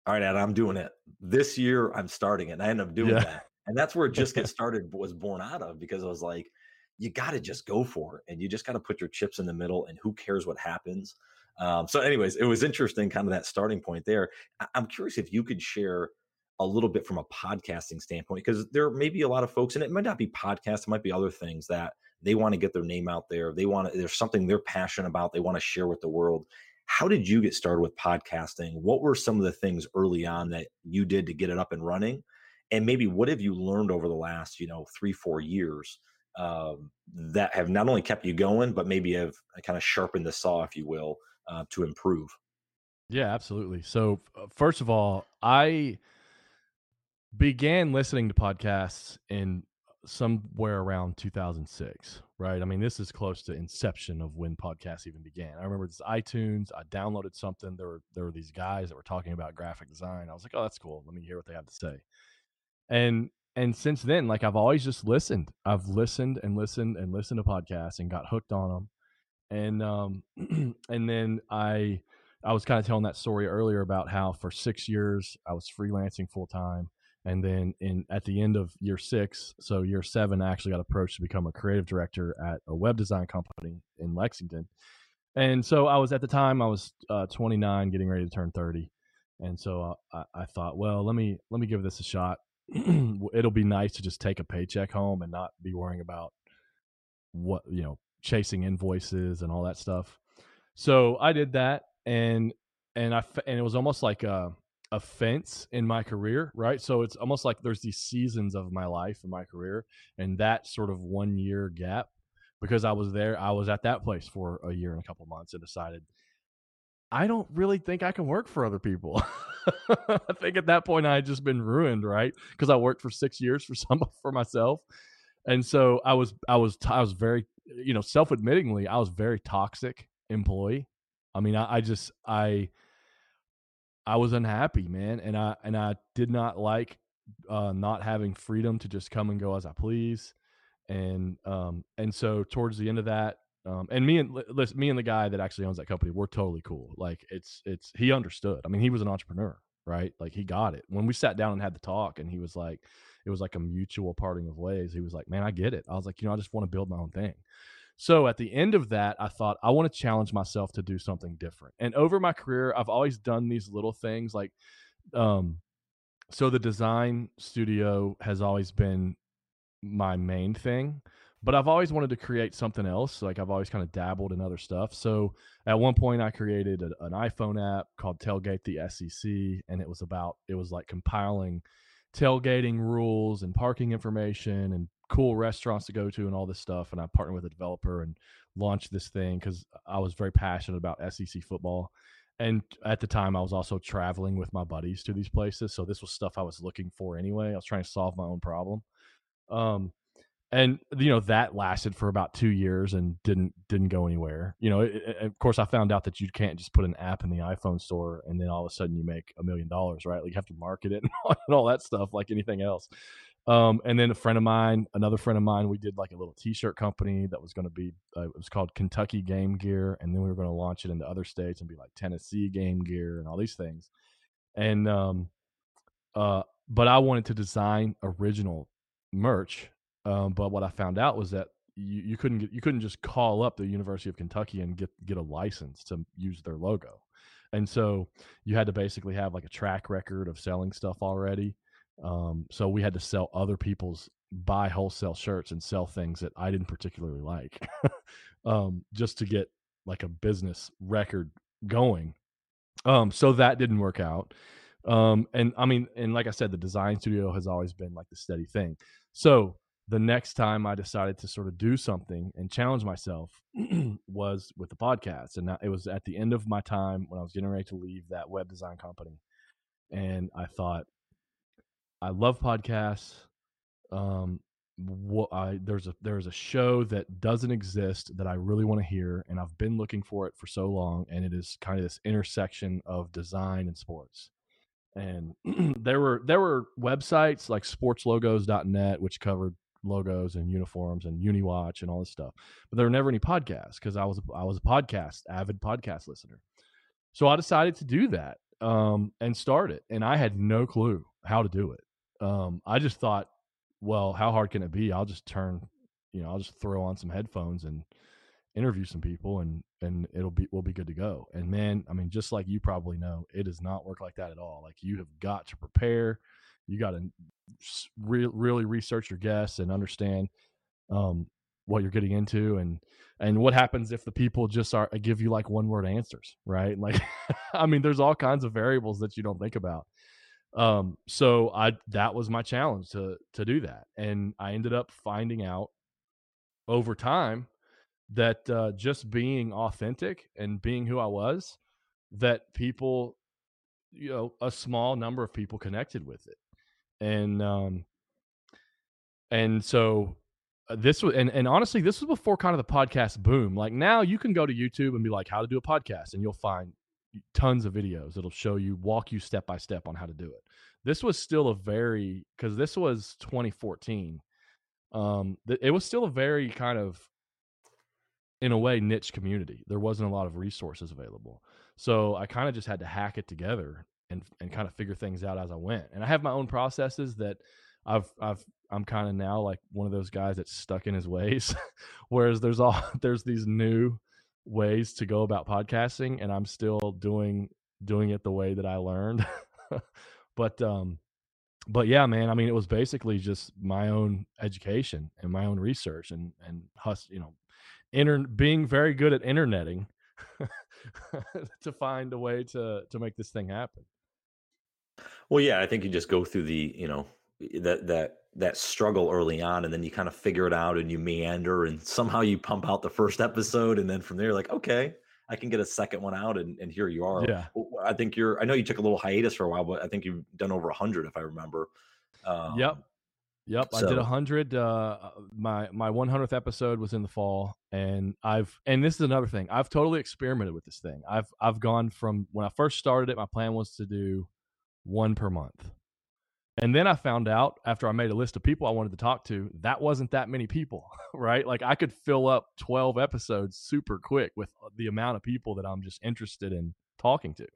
"All right, Adam, I'm doing it this year. I'm starting it." And I ended up doing Yeah. that, and that's where just get started was born out of because I was like, you got to just go for it, and you just got to put your chips in the middle, and who cares what happens. Um, so, anyways, it was interesting, kind of that starting point there. I- I'm curious if you could share a little bit from a podcasting standpoint because there may be a lot of folks and it might not be podcasts it might be other things that they want to get their name out there they want to there's something they're passionate about they want to share with the world how did you get started with podcasting what were some of the things early on that you did to get it up and running and maybe what have you learned over the last you know three four years um, that have not only kept you going but maybe have kind of sharpened the saw if you will uh, to improve Yeah, absolutely. So, uh, first of all, I began listening to podcasts in somewhere around 2006, right? I mean, this is close to inception of when podcasts even began. I remember this iTunes, I downloaded something. There were there were these guys that were talking about graphic design. I was like, "Oh, that's cool. Let me hear what they have to say." And and since then, like I've always just listened. I've listened and listened and listened to podcasts and got hooked on them. And um and then I I was kind of telling that story earlier about how for six years I was freelancing full time And then in at the end of year six, so year seven, I actually got approached to become a creative director at a web design company in Lexington. And so I was at the time I was uh, 29, getting ready to turn 30, and so uh, I, I thought, well, let me let me give this a shot. It'll be nice to just take a paycheck home and not be worrying about what you know chasing invoices and all that stuff. So I did that, and and I and it was almost like a a fence in my career, right? So it's almost like there's these seasons of my life and my career, and that sort of one year gap because I was there, I was at that place for a year and a couple months and decided I don't really think I can work for other people. I think at that point I had just been ruined, right? Because I worked for six years for some for myself, and so I was I was I was very you know self admittingly I was very toxic employee. I mean I, I just I I was unhappy, man, and I and I did not like uh, not having freedom to just come and go as I please, and um and so towards the end of that, um and me and listen, me and the guy that actually owns that company, we're totally cool. Like it's it's he understood. I mean, he was an entrepreneur, right? Like he got it when we sat down and had the talk, and he was like, it was like a mutual parting of ways. He was like, man, I get it. I was like, you know, I just want to build my own thing. So at the end of that, I thought I want to challenge myself to do something different. And over my career, I've always done these little things like um so the design studio has always been my main thing, but I've always wanted to create something else. Like I've always kind of dabbled in other stuff. So at one point I created a, an iPhone app called Tailgate the SEC and it was about it was like compiling tailgating rules and parking information and cool restaurants to go to and all this stuff. And I partnered with a developer and launched this thing because I was very passionate about SEC football. And at the time, I was also traveling with my buddies to these places. So this was stuff I was looking for anyway. I was trying to solve my own problem. Um, and you know that lasted for about two years and didn't didn't go anywhere. You know, it, it, of course, I found out that you can't just put an app in the iPhone store and then all of a sudden you make a million dollars, right? Like you have to market it and all, that stuff, like anything else. Um, and then a friend of mine, another friend of mine, we did like a little T-shirt company that was going to be, uh, it was called Kentucky Game Gear, and then we were going to launch it into other states and be like Tennessee Game Gear and all these things. And um, uh, but I wanted to design original merch. Um, but what I found out was that you, you couldn't get, you couldn't just call up the University of Kentucky and get get a license to use their logo. And so you had to basically have like a track record of selling stuff already um, so we had to sell other people's buy wholesale shirts and sell things that I didn't particularly like, um, just to get like a business record going. Um, so that didn't work out. Um, and I mean, and like I said, the design studio has always been like the steady thing. So the next time I decided to sort of do something and challenge myself was with the podcast. And it was at the end of my time when I was getting ready to leave that web design company. And I thought, I love podcasts. Um, what I there's a there's a show that doesn't exist that I really want to hear, and I've been looking for it for so long, and it is kind of this intersection of design and sports. And there were there were websites like sportslogos.net which covered logos and uniforms and UniWatch and all this stuff, but there were never any podcasts because I was I was a podcast avid podcast listener. So I decided to do that um, and start it, and I had no clue how to do it um, I just thought, well, how hard can it be? I'll just turn, you know, I'll just throw on some headphones and interview some people and and it'll be we'll be good to go. And man, I mean, just like you probably know, it does not work like that at all. Like you have got to prepare, you got to re- really research your guests and understand um, what you're getting into and and what happens if the people just are give you like one word answers, right? Like, I mean, there's all kinds of variables that you don't think about. Um, so I that was my challenge to to do that, and I ended up finding out over time that uh, just being authentic and being who I was, that people, you know, a small number of people connected with it, and um, and so uh, this was and, and honestly this was before kind of the podcast boom like now you can go to youtube and be like how to do a podcast and you'll find tons of videos that'll show you walk you step by step on how to do it. This was still a very because this was 2014 um th- it was still a very kind of in a way niche community. There wasn't a lot of resources available. So i kind of just had to hack it together and and kind of figure things out as I went. And I have my own processes that I've I've I'm kind of now like one of those guys that's stuck in his ways. Whereas there's all there's these new ways to go about podcasting and I'm still doing doing it the way that I learned. but um but yeah, man, I mean it was basically just my own education and my own research and and hus you know, inter- being very good at interneting to find a way to to make this thing happen. Well, yeah, I think you just go through the, you know, that that that struggle early on and then you kind of figure it out and you meander and somehow you pump out the first episode and then from there like okay i can get a second one out and, and here you are Yeah. i think you're i know you took a little hiatus for a while but i think you've done over 100 if i remember um, Yep. Yep, I did a hundred. Uh, my my one hundredth episode was in the fall, and I've and this is another thing. I've totally experimented with this thing. I've I've gone from when I first started it. My plan was to do one per month, and then I found out after I made a list of people I wanted to talk to, that wasn't that many people, right? Like I could fill up twelve episodes super quick with uh, the amount of people that I'm just interested in talking to.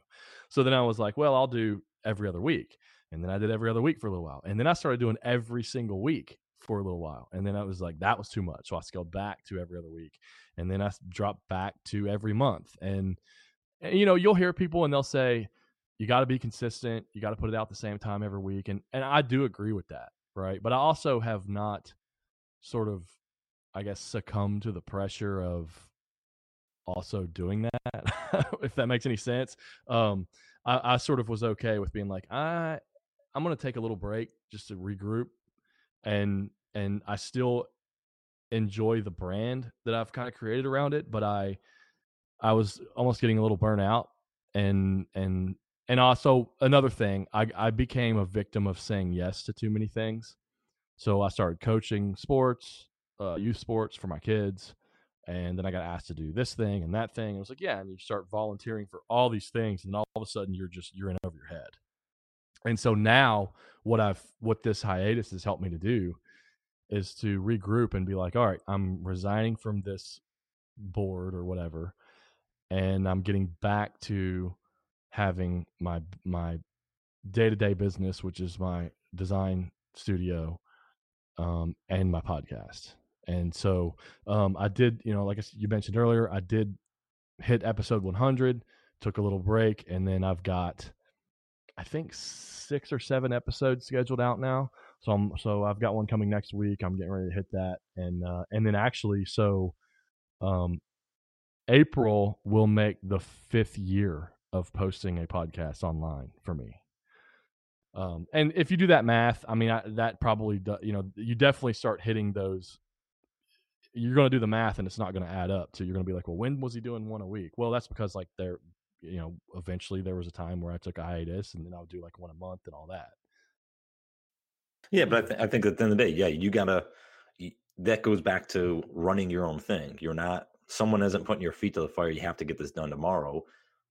So then I was like, well, I'll do every other week. And then I did every other week for a little while. And then I started doing every single week for a little while. And then I was like, that was too much. So I scaled back to every other week. And then I dropped back to every month. And, and, you know, you'll hear people and they'll say, you got to be consistent. You got to put it out the same time every week. And, and I do agree with that. Right. But I also have not sort of, I guess, succumbed to the pressure of also doing that, if that makes any sense. Um, I, I sort of was okay with being like, I I'm gonna take a little break just to regroup, and and I still enjoy the brand that I've kind of created around it, but I I was almost getting a little burnt out, and and and also another thing, I I became a victim of saying yes to too many things, so I started coaching sports, uh, youth sports for my kids. And then I got asked to do this thing and that thing. I was like, yeah. And you start volunteering for all these things, and all of a sudden you're just you're in over your head. And so now what I've what this hiatus has helped me to do is to regroup and be like, all right, I'm resigning from this board or whatever, and I'm getting back to having my my day to day business, which is my design studio, um, and my podcast. And so um, I did, you know, like you mentioned earlier, I did hit episode 100, took a little break, and then I've got, I think six or seven episodes scheduled out now. So I'm so I've got one coming next week. I'm getting ready to hit that, and uh, and then actually, so um, April will make the fifth year of posting a podcast online for me. Um, and if you do that math, I mean, I, that probably, do, you know, you definitely start hitting those. You're going to do the math, and it's not going to add up. So you're going to be like, well, when was he doing one a week? Well, that's because like there, you know, eventually there was a time where I took a hiatus, and then I would do like one a month and all that. Yeah, but I, th- I think at the end of the day, yeah, you gotta. That goes back to running your own thing. You're not someone isn't putting your feet to the fire. You have to get this done tomorrow.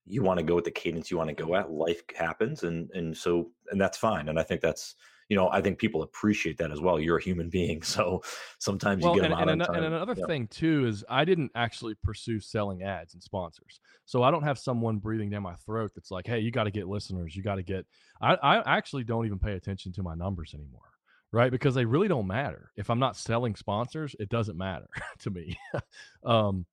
You want to go with the cadence you want to go at. Life happens, and and so and that's fine. And I think that's you know I think people appreciate that as well. You're a human being, so sometimes well, you get and, them and, and another Yeah. thing too is I didn't actually pursue selling ads and sponsors, so I don't have someone breathing down my throat that's like, "Hey, you got to get listeners. You got to get." I, I actually don't even pay attention to my numbers anymore, right? Because they really don't matter. If I'm not selling sponsors, it doesn't matter to me. um,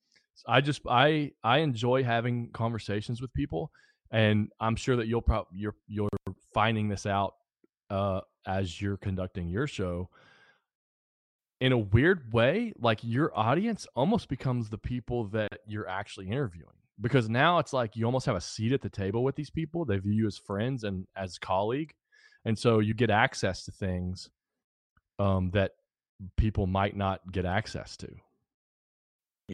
I just I I enjoy having conversations with people, and I'm sure that you'll probably you're you're finding this out uh, as you're conducting your show in a weird way, like your audience almost becomes the people that you're actually interviewing because now it's like you almost have a seat at the table with these people. They view you as friends and as colleague, and so you get access to things um, that people might not get access to.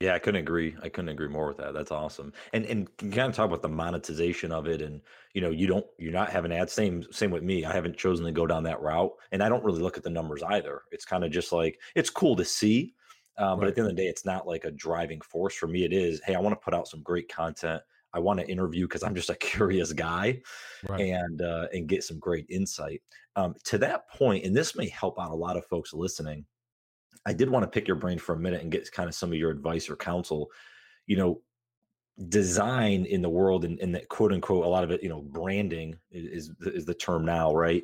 Yeah, I couldn't agree. I couldn't agree more with that. That's awesome. And and can kind of talk about the monetization of it. And you know, you don't you're not having ads. Same same with me. I haven't chosen to go down that route, and I don't really look at the numbers either. It's kind of just like it's cool to see, um, but Right. at the end of the day, it's not like a driving force for me. It is, hey, I want to put out some great content. I want to interview because I'm just a curious guy Right. and uh, and get some great insight. Um, to that point, and this may help out a lot of folks listening. I did want to pick your brain for a minute and get kind of some of your advice or counsel. You know, design in the world and, and that quote unquote a lot of it you know branding is is the term now right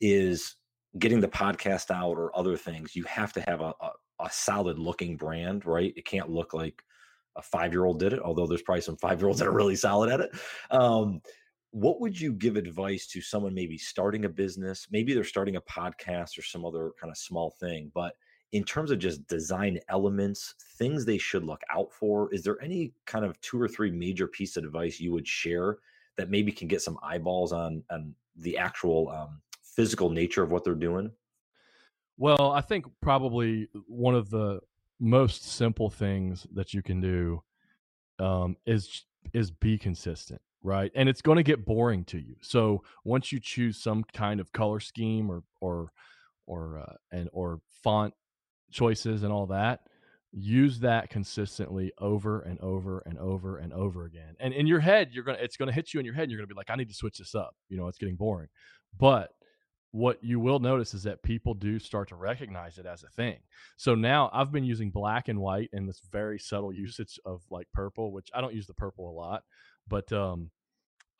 is getting the podcast out or other things you have to have a, a, a solid looking brand right it can't look like a five year old did it although there's probably some five year olds that are really solid at it um, what would you give advice to someone maybe starting a business maybe they're starting a podcast or some other kind of small thing but in terms of just design elements, things they should look out for, is there any kind of two or three major piece of advice you would share that maybe can get some eyeballs on on the actual um, physical nature of what they're doing? Well, I think probably one of the most simple things that you can do um, is is be consistent, right? And it's going to get boring to you. So once you choose some kind of color scheme or or or uh, and or font choices and all that use that consistently over and over and over and over again. And in your head you're gonna it's gonna hit you in your head and you're gonna be like i need to switch this up you know it's getting boring. But what you will notice is that people do start to recognize it as a thing. So now i've been using black and white and this very subtle usage of like purple which i don't use the purple a lot but um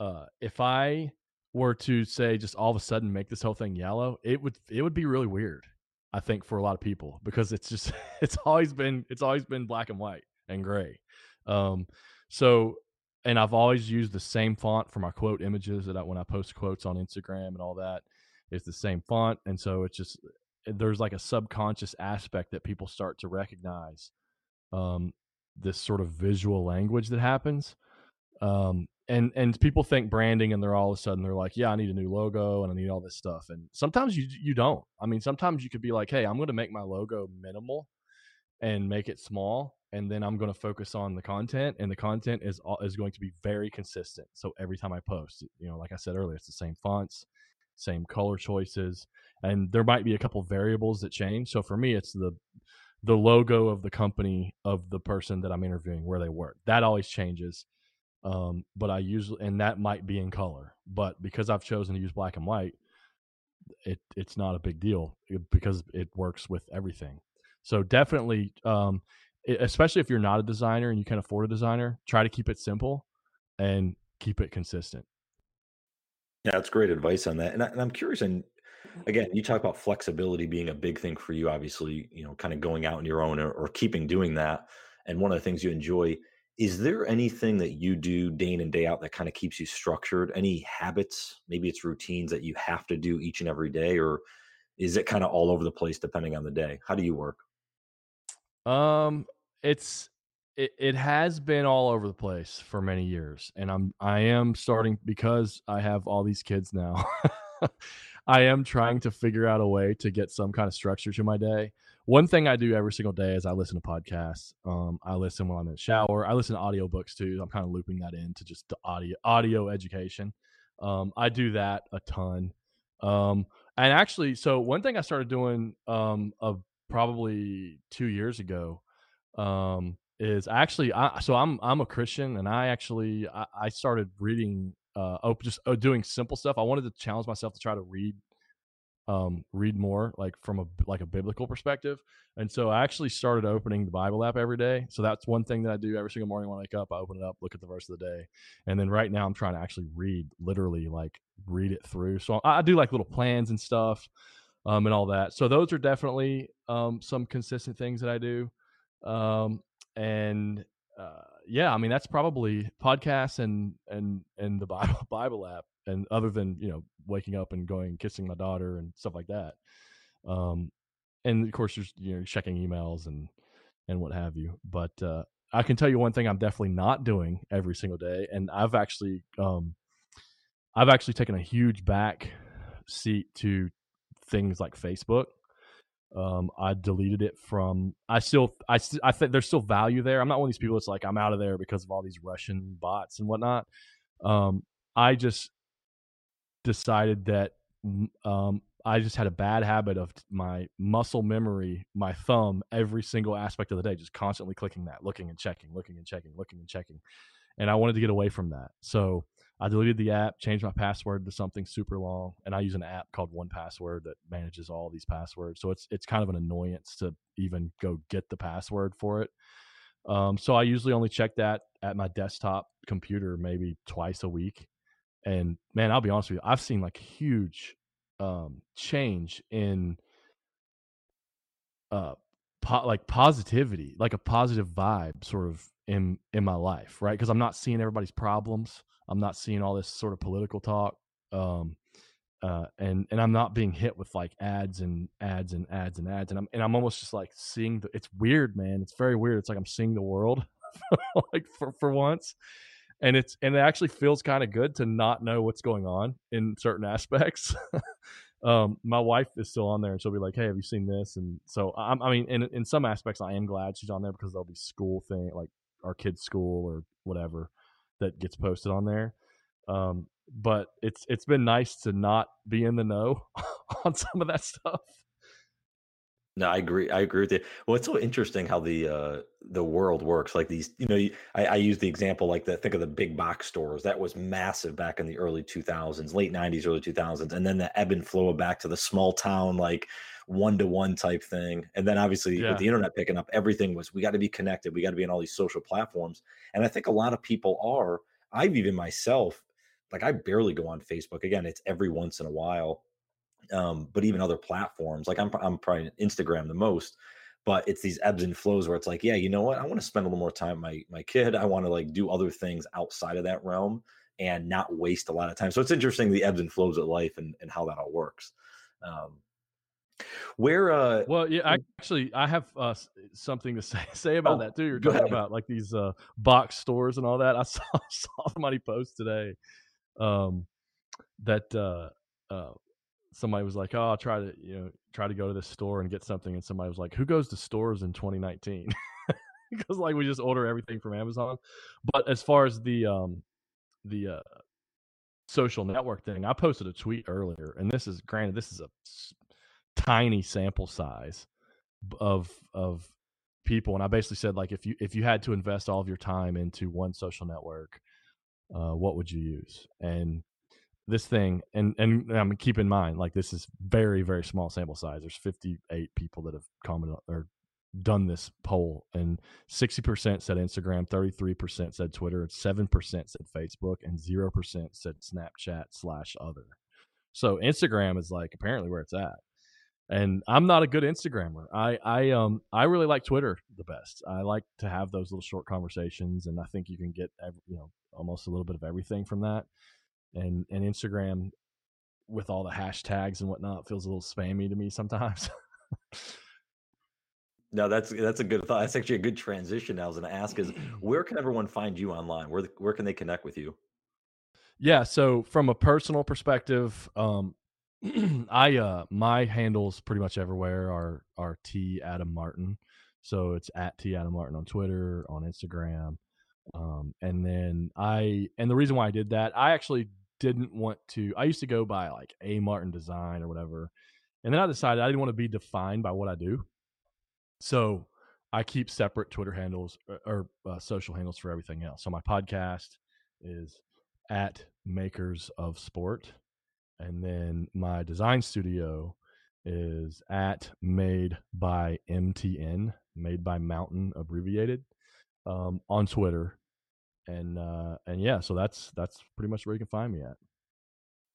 uh if i were to say just all of a sudden make this whole thing yellow it would it would be really weird I think for a lot of people because it's just it's always been it's always been black and white and gray. Um, so and I've always used the same font for my quote images that I, when I post quotes on Instagram and all that. It's the same font, and so it's just there's like a subconscious aspect that people start to recognize um, this sort of visual language that happens. Um, and and people think branding and they're all of a sudden they're like yeah i need a new logo and i need all this stuff. And sometimes you you don't. I mean sometimes you could be like hey i'm going to make my logo minimal and make it small and then i'm going to focus on the content and the content is is going to be very consistent. So every time i post you know like i said earlier it's the same fonts same color choices and there might be a couple variables that change. So for me it's the the logo of the company of the person that i'm interviewing where they work. That always changes um, but I usually, and that might be in color, but because I've chosen to use black and white, it it's not a big deal eh, because it works with everything. So definitely, um, it, especially if you're not a designer and you can afford a designer, try to keep it simple and keep it consistent. Yeah, that's great advice on that. And, I, and I'm curious, and again, you talk about flexibility being a big thing for you. Obviously, you know, kind of going out on your own or, or keeping doing that. And one of the things you enjoy is there anything that you do day in and day out that kind of keeps you structured? Any habits? Maybe it's routines that you have to do each and every day, or is it kind of all over the place depending on the day? How do you work? Um, it's it, it has been all over the place for many years, and I'm I am starting because I have all these kids now. I am trying to figure out a way to get some kind of structure to my day one thing I do every single day is I listen to podcasts. Um, I listen when I'm in the shower. I listen to audiobooks too. I'm kind of looping that into just the audio audio education. Um, I do that a ton. Um, and actually, so one thing I started doing um, of probably two years ago um, is actually I, so I'm I'm a Christian and I actually I, I started reading uh, just oh, doing simple stuff. I wanted to challenge myself to try to read um, read more like from a like a biblical perspective. And so I actually started opening the Bible app every day. So that's one thing that I do every single morning when I wake up. I open it up, look at the verse of the day, and then right now I'm trying to actually read, literally like read it through. So I, I do like little plans and stuff, um, and all that. So those are definitely um, some consistent things that I do. Um, and uh, yeah, I mean that's probably podcasts and and and the Bible Bible app and other than you know waking up and going kissing my daughter and stuff like that um and of course there's you know checking emails and and what have you but uh i can tell you one thing i'm definitely not doing every single day and i've actually um i've actually taken a huge back seat to things like facebook um, I deleted it from. I still, I, I think there's still value there. I'm not one of these people that's like I'm out of there because of all these Russian bots and whatnot. Um, I just decided that um, I just had a bad habit of my muscle memory, my thumb, every single aspect of the day, just constantly clicking that, looking and checking, looking and checking, looking and checking. And I wanted to get away from that. So I deleted the app, changed my password to something super long, and I use an app called 1Password that manages all these passwords. So it's it's kind of an annoyance to even go get the password for it. Um, so I usually only check that at my desktop computer maybe twice a week. And man, I'll be honest with you, I've seen like huge um, change in uh, po- like positivity, like a positive vibe, sort of in in my life, right? Because I'm not seeing everybody's problems. I'm not seeing all this sort of political talk. Um, uh, and and I'm not being hit with like ads and ads and ads and ads, and I'm and I'm almost just like seeing the. It's weird, man. It's very weird. It's like I'm seeing the world, like for for once, and it's and it actually feels kind of good to not know what's going on in certain aspects. um, my wife is still on there, and she'll be like, "Hey, have you seen this?" And so I'm, I mean, in in some aspects, I am glad she's on there because there'll be school thing like our kids' school or whatever that gets posted on there. Um, but it's it's been nice to not be in the know on some of that stuff. No, I agree. I agree with you. Well, it's so interesting how the uh, the world works. Like these, you know, I, I use the example like the think of the big box stores. That was massive back in the early 2000s, late 90s, early 2000s, and then the ebb and flow back to the small town, like one to one type thing. And then obviously Yeah. with the internet picking up, everything was we got to be connected. We got to be on all these social platforms. And I think a lot of people are. I've even myself, like I barely go on Facebook. Again, it's every once in a while um, but even other platforms. Like I'm, I'm probably Instagram the most, but it's these ebbs and flows where it's like, yeah, you know what? I want to spend a little more time with my my kid. I want to like do other things outside of that realm and not waste a lot of time. So it's interesting the ebbs and flows of life and and how that all works. Um, where uh, Well, yeah, I actually I have uh, something to say say about Oh, that too. You're talking about like these uh, box stores and all that. I saw saw somebody post today um, that uh, uh, somebody was like, "Oh, I'll try to you know try to go to this store and get something," and somebody was like, "Who goes to stores in 2019?" because like we just order everything from Amazon. But as far as the um, the uh, social network thing, I posted a tweet earlier, and this is granted, this is a tiny sample size of of people, and I basically said like if you if you had to invest all of your time into one social network, uh, what would you use? And this thing, and and I mean, keep in mind, like this is very very small sample size. There's 58 people that have commented or done this poll, and 60% said Instagram, 33% said Twitter, 7% said Facebook, and 0% said Snapchat slash other. So Instagram is like apparently where it's at. And I'm not a good Instagrammer. I I um I really like Twitter the best. I like to have those little short conversations, and I think you can get ev- you know almost a little bit of everything from that. And and Instagram with all the hashtags and whatnot feels a little spammy to me sometimes. no, that's that's a good thought. That's actually a good transition. I was going to ask is where can everyone find you online? Where where can they connect with you? Yeah, so from a personal perspective, um I uh my handles pretty much everywhere are are T Adam Martin. So it's at T Adam Martin on Twitter, on Instagram. Um and then I and the reason why I did that, I actually didn't want to I used to go by like A Martin design or whatever. And then I decided I didn't want to be defined by what I do. So I keep separate Twitter handles or, or uh, social handles for everything else. So my podcast is at Makers of Sport, and then my design studio is at Made by MTN, Made by Mountain abbreviated, um, on Twitter, and uh, and yeah, so that's that's pretty much where you can find me at.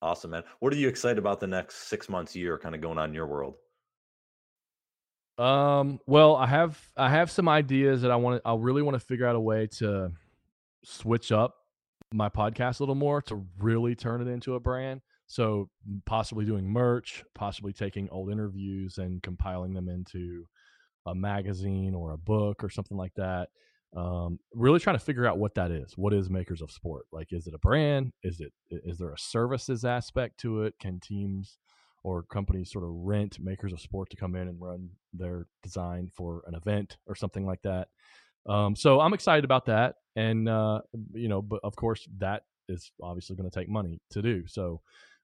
Awesome, man. What are you excited about the next six months, year, kind of going on in your world? Um, well, I have I have some ideas that I want to I really want to figure out a way to switch up my podcast a little more to really turn it into a brand. So possibly doing merch, possibly taking old interviews and compiling them into a magazine or a book or something like that. Um, really trying to figure out what that is. What is Makers of Sport? Like, is it a brand? Is it is there a services aspect to it? Can teams or companies sort of rent Makers of Sport to come in and run their design for an event or something like that? Um, so I'm excited about that, and uh, you know, but of course that is obviously going to take money to do. So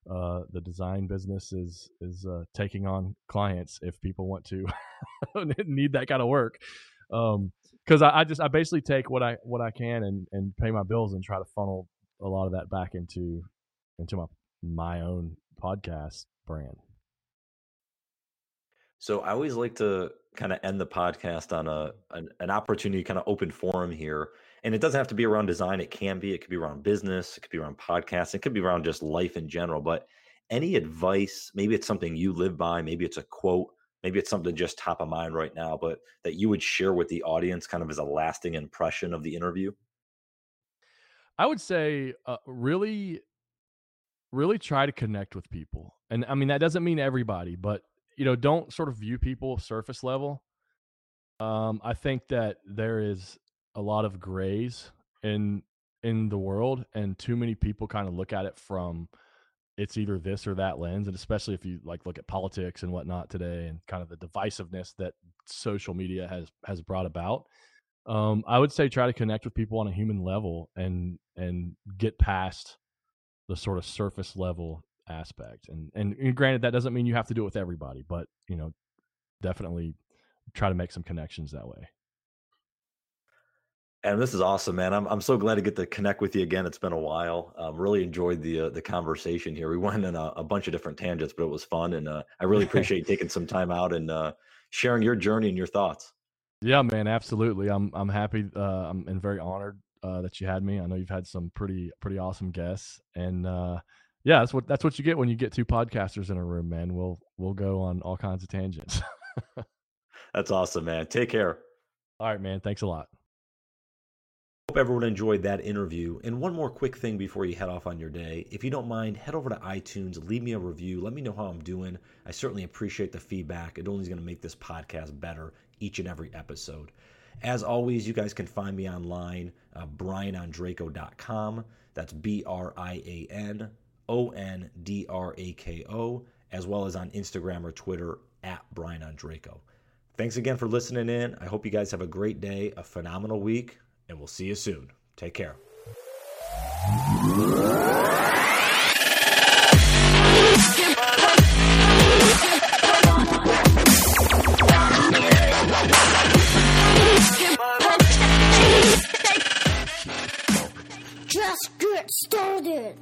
uh, the design business is is uh, taking on clients if people want to need that kind of work. Because I, I just I basically take what I what I can and and pay my bills and try to funnel a lot of that back into into my my own podcast brand. So I always like to kind of end the podcast on a an, an opportunity, kind of open forum here. And it doesn't have to be around design. It can be. It could be around business. It could be around podcasts. It could be around just life in general. But any advice? Maybe it's something you live by. Maybe it's a quote. Maybe it's something just top of mind right now. But that you would share with the audience, kind of as a lasting impression of the interview. I would say uh, really, really try to connect with people, and I mean that doesn't mean everybody, but you know, don't sort of view people surface level. Um, I think that there is a lot of grays in in the world, and too many people kind of look at it from it's either this or that lens, and especially if you like look at politics and whatnot today, and kind of the divisiveness that social media has has brought about. Um, I would say try to connect with people on a human level and and get past the sort of surface level aspect. And, and and granted, that doesn't mean you have to do it with everybody, but you know, definitely try to make some connections that way. And this is awesome, man. I'm I'm so glad to get to connect with you again. It's been a while. Um, really enjoyed the uh, the conversation here. We went in a, a, bunch of different tangents, but it was fun, and uh, I really appreciate taking some time out and uh, sharing your journey and your thoughts. Yeah, man, absolutely. I'm I'm happy. Uh, I'm and very honored uh, that you had me. I know you've had some pretty pretty awesome guests, and uh, yeah, that's what that's what you get when you get two podcasters in a room, man. We'll we'll go on all kinds of tangents. that's awesome, man. Take care. All right, man. Thanks a lot. Hope everyone enjoyed that interview. And one more quick thing before you head off on your day. If you don't mind, head over to iTunes, leave me a review, let me know how I'm doing. I certainly appreciate the feedback. It only is going to make this podcast better each and every episode. As always, you guys can find me online, uh, brianondrako.com. That's B R I A N O N D R A K O, as well as on Instagram or Twitter at Brian Ondrako. Thanks again for listening in. I hope you guys have a great day, a phenomenal week, and we'll see you soon. Take care. Just get started.